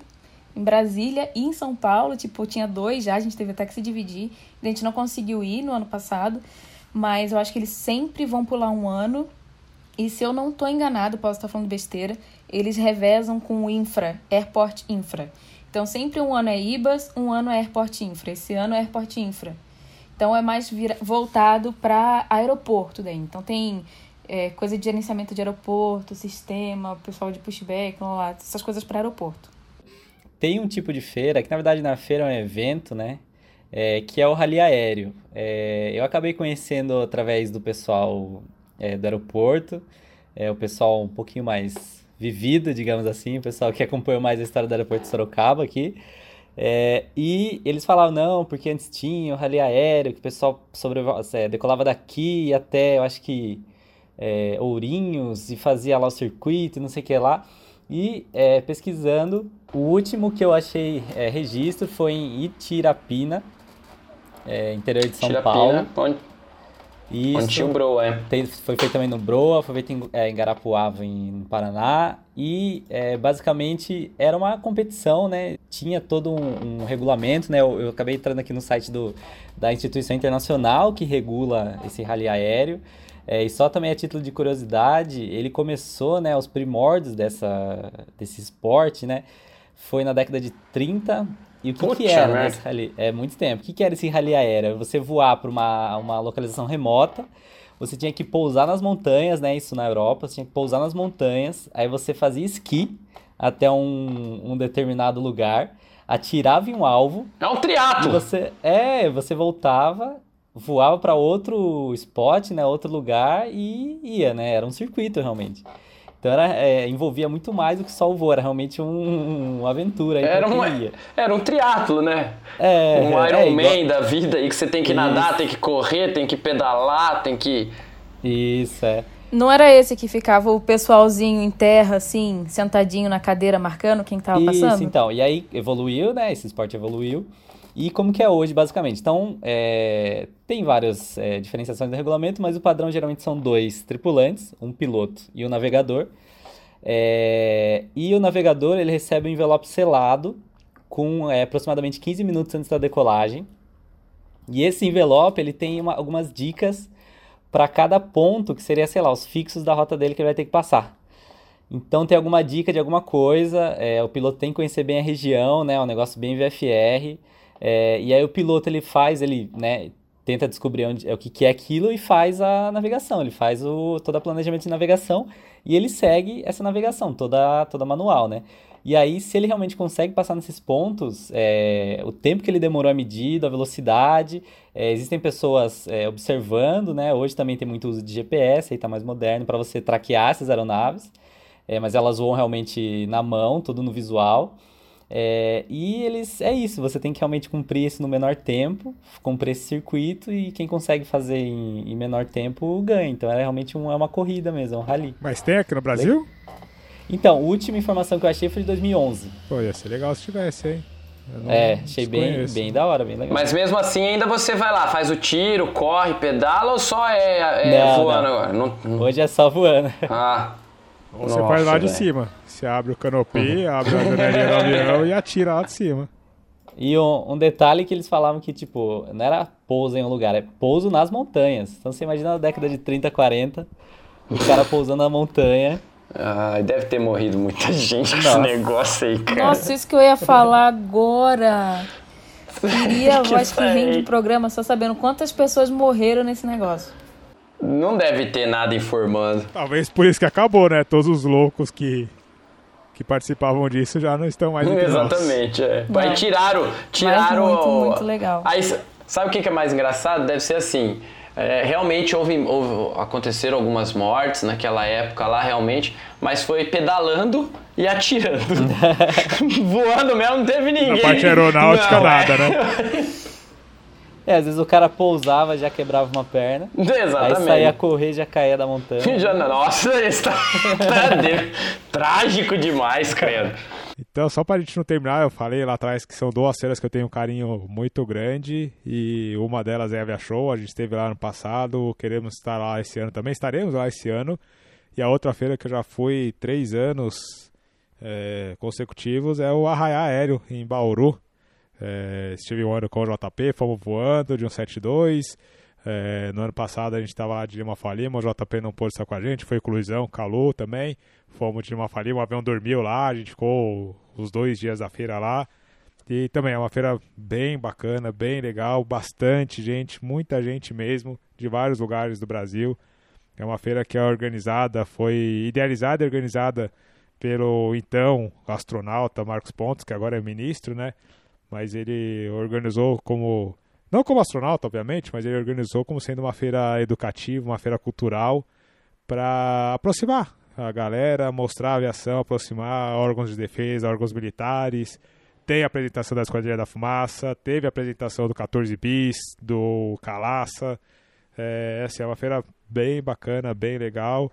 em Brasília e em São Paulo, tipo, tinha dois já, a gente teve até que se dividir. A gente não conseguiu ir no ano passado, mas eu acho que eles sempre vão pular um ano. E se eu não tô enganado, posso estar falando besteira, eles revezam com o Infra, Airport Infra. Então sempre um ano é IBAS, um ano é Airport Infra. Esse ano é Airport Infra. Então é mais vira, voltado para aeroporto daí. Então tem é, coisa de gerenciamento de aeroporto, sistema, pessoal de pushback, lá, essas coisas para aeroporto tem um tipo de feira, que na verdade na feira é um evento, né? é, que é o rally aéreo. É, eu acabei conhecendo através do pessoal é, do aeroporto, é, o pessoal um pouquinho mais vivido, digamos assim, o pessoal que acompanhou mais a história do aeroporto de Sorocaba aqui. É, e eles falavam, não, porque antes tinha o rally aéreo, que o pessoal sobre, é, decolava daqui até, eu acho que, Ourinhos, e fazia lá o circuito, não sei o que lá. E pesquisando, o último que eu achei é, registro foi em Itirapina, é, interior de São Tirapina, Paulo. Onde, Isso. onde tinha o Bro, é. Tem- foi feito também no Broa, foi feito em, é, em Garapuava, em, no Paraná. E é, basicamente era uma competição, né? Tinha todo um, um regulamento, né? Eu, eu acabei entrando aqui no site do, da instituição internacional que regula esse rally aéreo. É, e só também a título de curiosidade, ele começou, né? Os primórdios dessa, desse esporte, né? Foi na década de 30. E o que, que era né, esse rally? É muito tempo. O que, que era esse rally aéreo? Você voar para uma, uma localização remota, você tinha que pousar nas montanhas, né? Isso na Europa, você tinha que pousar nas montanhas, aí você fazia esqui até um, um determinado lugar, atirava em um alvo, É um triatlo. você, é, você voltava, voava para outro spot, né? Outro lugar e ia, né? Era um circuito realmente. Então era, é, envolvia muito mais do que só o voo, era realmente um, uma aventura aí Era um, era um triatlo, né? É, um é, Iron igual- Man da vida aí que você tem que nadar, Isso. tem que correr, tem que pedalar, tem que. Isso, é. Não era esse que ficava o pessoalzinho em terra, assim, sentadinho na cadeira, marcando quem tava Isso, passando? então. E aí evoluiu, né? Esse esporte evoluiu. E como que é hoje, basicamente? Então, é, tem várias é, diferenciações do regulamento, mas o padrão geralmente são dois tripulantes, um piloto e um navegador. É, e o navegador, ele recebe um envelope selado com é, aproximadamente 15 minutos antes da decolagem. E esse envelope, ele tem uma- algumas dicas para cada ponto, que seria, sei lá, os fixos da rota dele que ele vai ter que passar. Então tem alguma dica de alguma coisa, é, o piloto tem que conhecer bem a região, né? É um negócio bem VFR. É, e aí o piloto ele faz, ele, né, tenta descobrir onde, é, o que, que é aquilo e faz a navegação. Ele faz o, todo o planejamento de navegação e ele segue essa navegação, toda, toda manual, né? E aí, se ele realmente consegue passar nesses pontos, é, o tempo que ele demorou a medir, a velocidade, é, existem pessoas é, observando, né? Hoje também tem muito uso de GPS, aí tá mais moderno para você traquear essas aeronaves, é, mas elas voam realmente na mão, tudo no visual. É, e eles, é isso, você tem que realmente cumprir isso no menor tempo, cumprir esse circuito e quem consegue fazer em, em menor tempo ganha. Então é realmente um- é uma corrida mesmo, é um rally. Mas tem aqui no Brasil? Então, a última informação que eu achei foi de 2011. Pô, ia ser legal se tivesse, hein? É, achei bem, bem da hora, bem legal. Mas mesmo assim, ainda você vai lá, faz o tiro, corre, pedala ou só é, é Não, voando não. agora? Não, não- Hoje é só voando. Ah, Ou você Nossa, faz lá de cima. Você abre o canopê, abre a janelinha do avião e atira lá de cima. E um, um detalhe que eles falavam que, tipo, não era pouso em um lugar, é pouso nas montanhas. Então você imagina na década de 30, 40, o cara pousando na montanha. ai, deve ter morrido muita gente com esse Nossa. negócio aí, cara. Nossa, isso que eu ia falar agora. Queria a Que voz que rende o programa só sabendo quantas pessoas morreram nesse negócio. Não deve ter nada informando. Talvez por isso que acabou, né? Todos os loucos que, que participavam disso já não estão mais entre nós. Exatamente, é. Não. Aí tiraram, tiraram. muito, o- muito legal. Aí sabe o que que é mais engraçado? Deve ser assim. é, realmente houve, houve- aconteceram algumas mortes naquela época lá, realmente, mas foi pedalando e atirando. Voando mesmo, não teve ninguém. Na parte aeronáutica, Não, é. nada, né? É, às vezes o cara pousava, já quebrava uma perna. Aí Exatamente. saía a correr, já caía da montanha. Já, nossa, isso tá, tá de- trágico demais, credo. Então, só pra gente não terminar, eu falei lá atrás que são duas feiras que eu tenho um carinho muito grande e uma delas é a Avia Show, a gente esteve lá no passado, queremos estar lá esse ano também, estaremos lá esse ano. E a outra feira que eu já fui três anos é, consecutivos é o Arraiá Aéreo, em Bauru. É, um ano com o JP, fomos voando de um 72. É, no ano passado a gente estava lá de Lima Falima, o JP não pôde estar com a gente, foi com o Luizão, Calu também. Fomos de Lima Falima, o avião dormiu lá, a gente ficou os dois dias da feira lá. E também é uma feira bem bacana, bem legal, bastante gente, muita gente mesmo, de vários lugares do Brasil. É uma feira que é organizada, foi idealizada e organizada pelo então astronauta Marcos Pontes, que agora é ministro, né? Mas ele organizou como não como astronauta, obviamente, mas ele organizou como sendo uma feira educativa, uma feira cultural para aproximar a galera, mostrar a aviação, aproximar órgãos de defesa, órgãos militares. Tem a apresentação da Esquadrilha da Fumaça, teve a apresentação do 14 Bis, do Calaça. É, assim, é uma feira bem bacana, bem legal.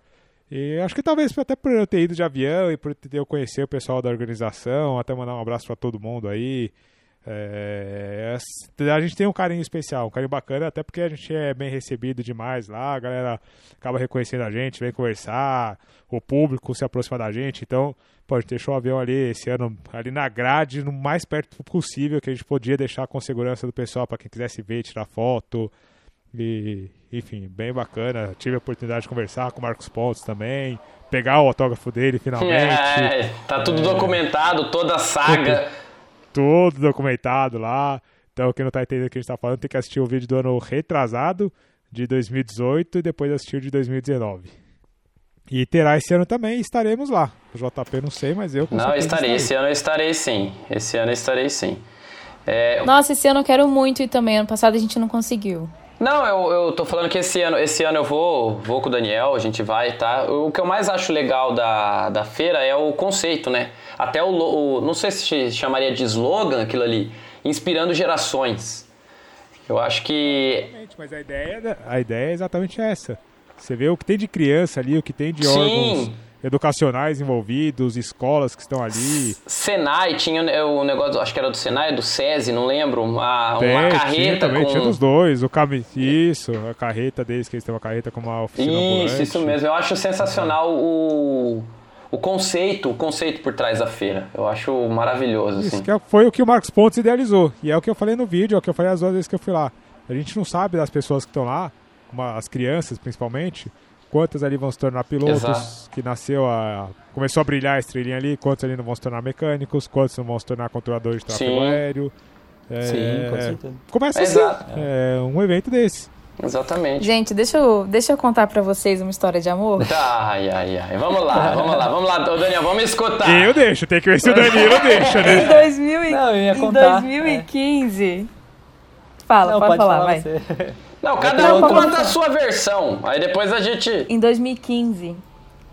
E acho que talvez até por eu ter ido de avião e por eu conhecer o pessoal da organização, até mandar um abraço para todo mundo aí. É, a gente tem um carinho especial, um carinho bacana, até porque a gente é bem recebido demais lá, a galera acaba reconhecendo a gente, vem conversar, o público se aproxima da gente, então, gente deixou o avião ali esse ano, ali na grade, no mais perto possível que a gente podia deixar com segurança do pessoal para quem quisesse ver, tirar foto, e, enfim, bem bacana. Tive a oportunidade de conversar com o Marcos Pontes também, pegar o autógrafo dele finalmente. É, tá tudo é, documentado, toda a saga. Tudo documentado lá. Então, quem não tá entendendo o que a gente tá falando, tem que assistir o vídeo do ano retrasado, de 2018, e depois assistir o de 2019. E terá esse ano também, estaremos lá. O JP não sei, mas eu com Não, estarei. Esse ano eu estarei sim. Esse ano eu estarei sim. É... Nossa, esse ano eu quero muito ir também. Ano passado a gente não conseguiu. Não, eu, eu tô falando que esse ano, esse ano eu vou, vou com o Daniel, a gente vai, tá? O que eu mais acho legal da, da feira é o conceito, né? Até o, o não sei se chamaria de slogan aquilo ali, inspirando gerações. Eu acho que. Mas a ideia, a ideia é exatamente essa. Você vê o que tem de criança ali, o que tem de Sim. Educacionais envolvidos, escolas que estão ali. Senai, tinha o negócio, acho que era do Senai, do SESI, não lembro, uma, Tem, uma carreta tinha também, com... tinha dos dois, o cam... isso, a carreta deles, que eles têm uma carreta com uma oficina Isso, ambulante. isso mesmo, eu acho sensacional o, o conceito, o conceito por trás da feira, eu acho maravilhoso, assim. é, foi o que o Marcos Pontes idealizou, e é o que eu falei no vídeo, é o que eu falei as duas vezes que eu fui lá. A gente não sabe das pessoas que estão lá, as crianças principalmente, quantas ali vão se tornar pilotos, Exato. que nasceu a. começou a brilhar a estrelinha ali, quantos ali não vão se tornar mecânicos, quantos não vão se tornar controladores de tráfego Sim. aéreo. É, Sim, com certeza. Começa assim, é um evento desse. Exatamente. Gente, deixa eu, deixa eu contar pra vocês uma história de amor. Ai, ai, ai. Vamos lá, vamos lá, vamos lá. Ô, Daniel, vamos escutar. Eu deixo, tem que ver se o Danilo deixa, né? Em, 2000 e... Não, eu ia contar. em 2015. É. Fala, Não, pode, pode falar, falar vai. Você. Não, cada um conta a sua versão. Aí depois a gente. Em 2015,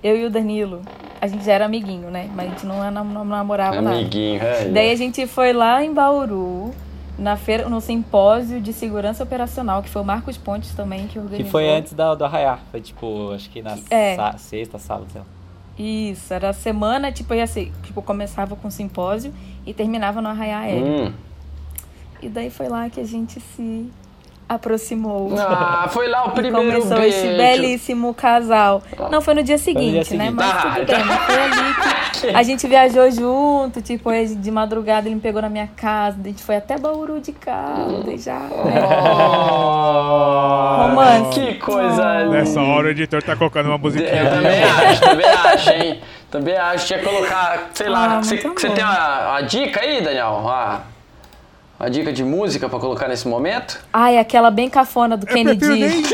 eu e o Danilo, a gente já era amiguinho, né? Mas a gente não, não, não namorava amiguinho, nada. Amiguinho, é. Daí a gente foi lá em Bauru, na feira, no simpósio de segurança operacional, que foi o Marcos Pontes também que organizou. Que foi antes da, do Arraiar. Foi tipo, acho que na é. sa sexta, sábado, sei lá. Isso, era a semana, tipo, ia ser, tipo, começava com simpósio e terminava no Arraiar Aéreo. Hum. E daí foi lá que a gente se aproximou. Ah, foi lá o primeiro começou beijo. esse belíssimo casal. Não, foi no dia seguinte, no dia seguinte. né? Mas ah, tudo bem, mas foi ali que a gente viajou junto, tipo, de madrugada ele me pegou na minha casa, a gente foi até Bauru de carro, daí já... Né? Oh, Romance. Que coisa oh. Nessa hora o editor tá colocando uma musiquinha. Eu também acho, também acho, hein? Também acho, tinha que colocar, sei lá, ah, você, você tem uma, uma, dica aí, Daniel? Ah. Uma dica de música para colocar nesse momento? Ai, aquela bem cafona do Kennedy.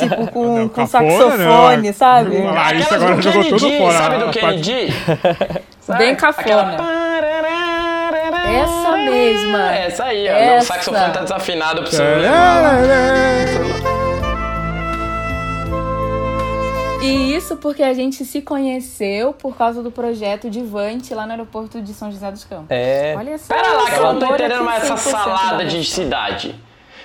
tipo, com, não, com cafona, saxofone, não. sabe? Ah, isso agora jogou tudo fora. Sabe do Kennedy? bem cafona. Aquela... Essa mesma. Essa aí, ó. Essa. O saxofone tá desafinado pro seu. E isso porque a gente se conheceu por causa do projeto Divante lá no aeroporto de São José dos Campos. É. Olha só. Pera lá que eu não tô entendendo mais essa salada de cidade.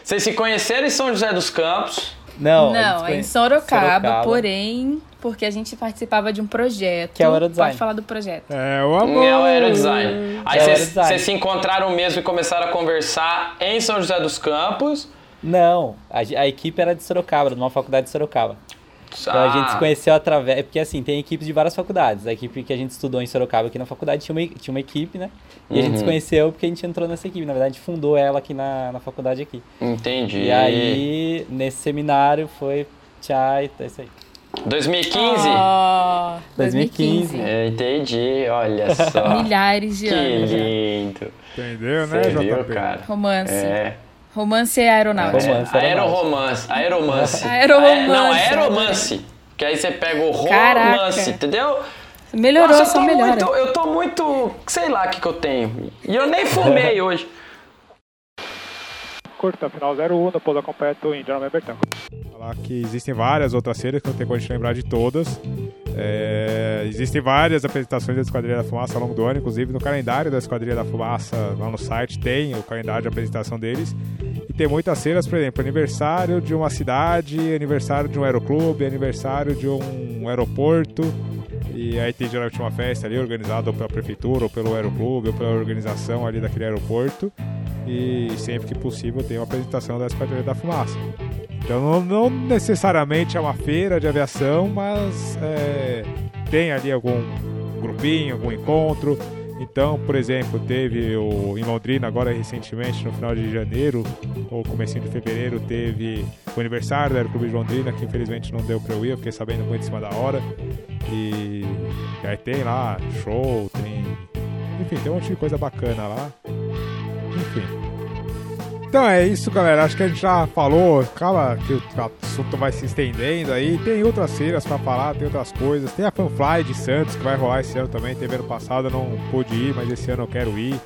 Vocês se conheceram em São José dos Campos? Não, não, é em Sorocaba, Sorocaba, porém, porque a gente participava de um projeto. Que é o Aerodesign. Pode falar do projeto. É o amor. É o Aerodesign. Aí vocês é se encontraram mesmo e começaram a conversar em São José dos Campos. Não, a, a equipe era de Sorocaba, de uma faculdade de Sorocaba. Então a gente se conheceu através. Porque assim, tem equipes de várias faculdades. A equipe que a gente estudou em Sorocaba aqui na faculdade tinha uma, tinha uma equipe, né? E uhum. a gente se uhum. conheceu porque a gente entrou nessa equipe. Na verdade, a gente fundou ela aqui na, na faculdade aqui. Entendi. E aí, nesse seminário foi. Tchau, é isso aí. 2015? Oh, 2015. Eu entendi, olha só. Milhares de que anos. Que lindo. Entendeu, né, Você JP? viu, cara? Romance. É. Romance e aeronáutica. Romance, aeroromance. Aeromance. Aeroromance. Não, aeromance. Que aí você pega o romance, entendeu? Melhorou, Nossa, só eu tô melhora. muito, eu tô muito, sei lá o que que eu tenho. E eu nem fumei hoje. Curta, final 01, no pouso completo em Tango. Falar que existem várias outras séries que não tem como a gente lembrar de todas. É, existem várias apresentações da Esquadrilha da Fumaça ao longo do ano, inclusive no calendário da Esquadrilha da Fumaça, lá no site, tem o calendário de apresentação deles. E tem muitas cenas, por exemplo, aniversário de uma cidade, aniversário de um aeroclube, aniversário de um aeroporto. E aí tem geralmente uma festa ali organizada pela prefeitura, ou pelo aeroclube, ou pela organização ali daquele aeroporto. E sempre que possível tem uma apresentação da Esquadrilha da Fumaça. Então não, não necessariamente é uma feira de aviação, mas é, tem ali algum grupinho, algum encontro. Então, por exemplo, teve o, em Londrina agora recentemente, no final de janeiro ou comecinho de fevereiro, teve o aniversário do Aeroclube de Londrina, que infelizmente não deu pra eu ir, eu fiquei sabendo muito em cima da hora. E, e aí tem lá show, tem. Enfim, tem um monte de coisa bacana lá. Enfim. Então é isso, galera. Acho que a gente já falou. Calma, que o assunto vai se estendendo aí. Tem outras feiras pra falar, tem outras coisas. Tem a Fanfly de Santos que vai rolar esse ano também. Teve ano passado, eu não pude ir, mas esse ano eu quero ir.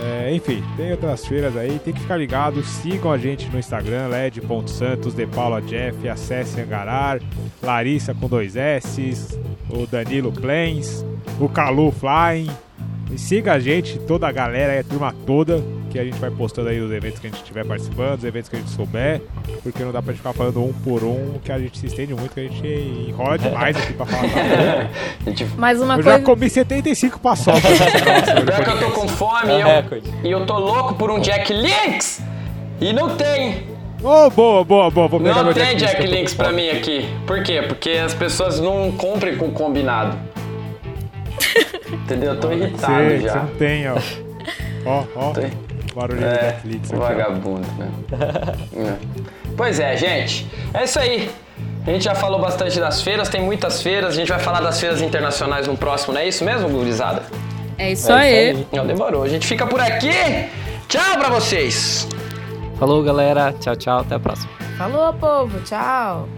É, enfim, tem outras feiras aí. Tem que ficar ligado. Sigam a gente no Instagram, led.santos, de Paula Jeff. Acesse Angarar, Larissa com dois S, o Danilo Clens, o Calu Flying. E siga a gente, toda a galera, a turma toda, que a gente vai postando aí os eventos que a gente estiver participando, os eventos que a gente souber, porque não dá pra gente ficar falando um por um, que a gente se estende muito, que a gente enrola demais aqui pra falar. A gente Mas uma Eu coisa. já comi 75 paçocas. Pior que eu tô com fome É e eu, e eu tô louco por um Jack Links! E não tem! Ô, boa, boa, boa. Vou pegar Não meu tem Jack tô Links pra mim aqui. Por quê? Porque as pessoas não comprem com combinado. Entendeu? Eu tô irritado você já. não tem, ó. Ó, ó. Tem. Barulhinho do É, Netflix aqui, vagabundo, né? É. Pois é, gente. É isso aí. A gente já falou bastante das feiras, tem muitas feiras. A gente vai falar das feiras internacionais no próximo, não é isso mesmo, gurizada? É isso É aí. isso aí. Não, demorou. A gente fica por aqui. Tchau pra vocês! Falou, galera. Tchau, tchau. Até a próxima. Falou, povo. Tchau.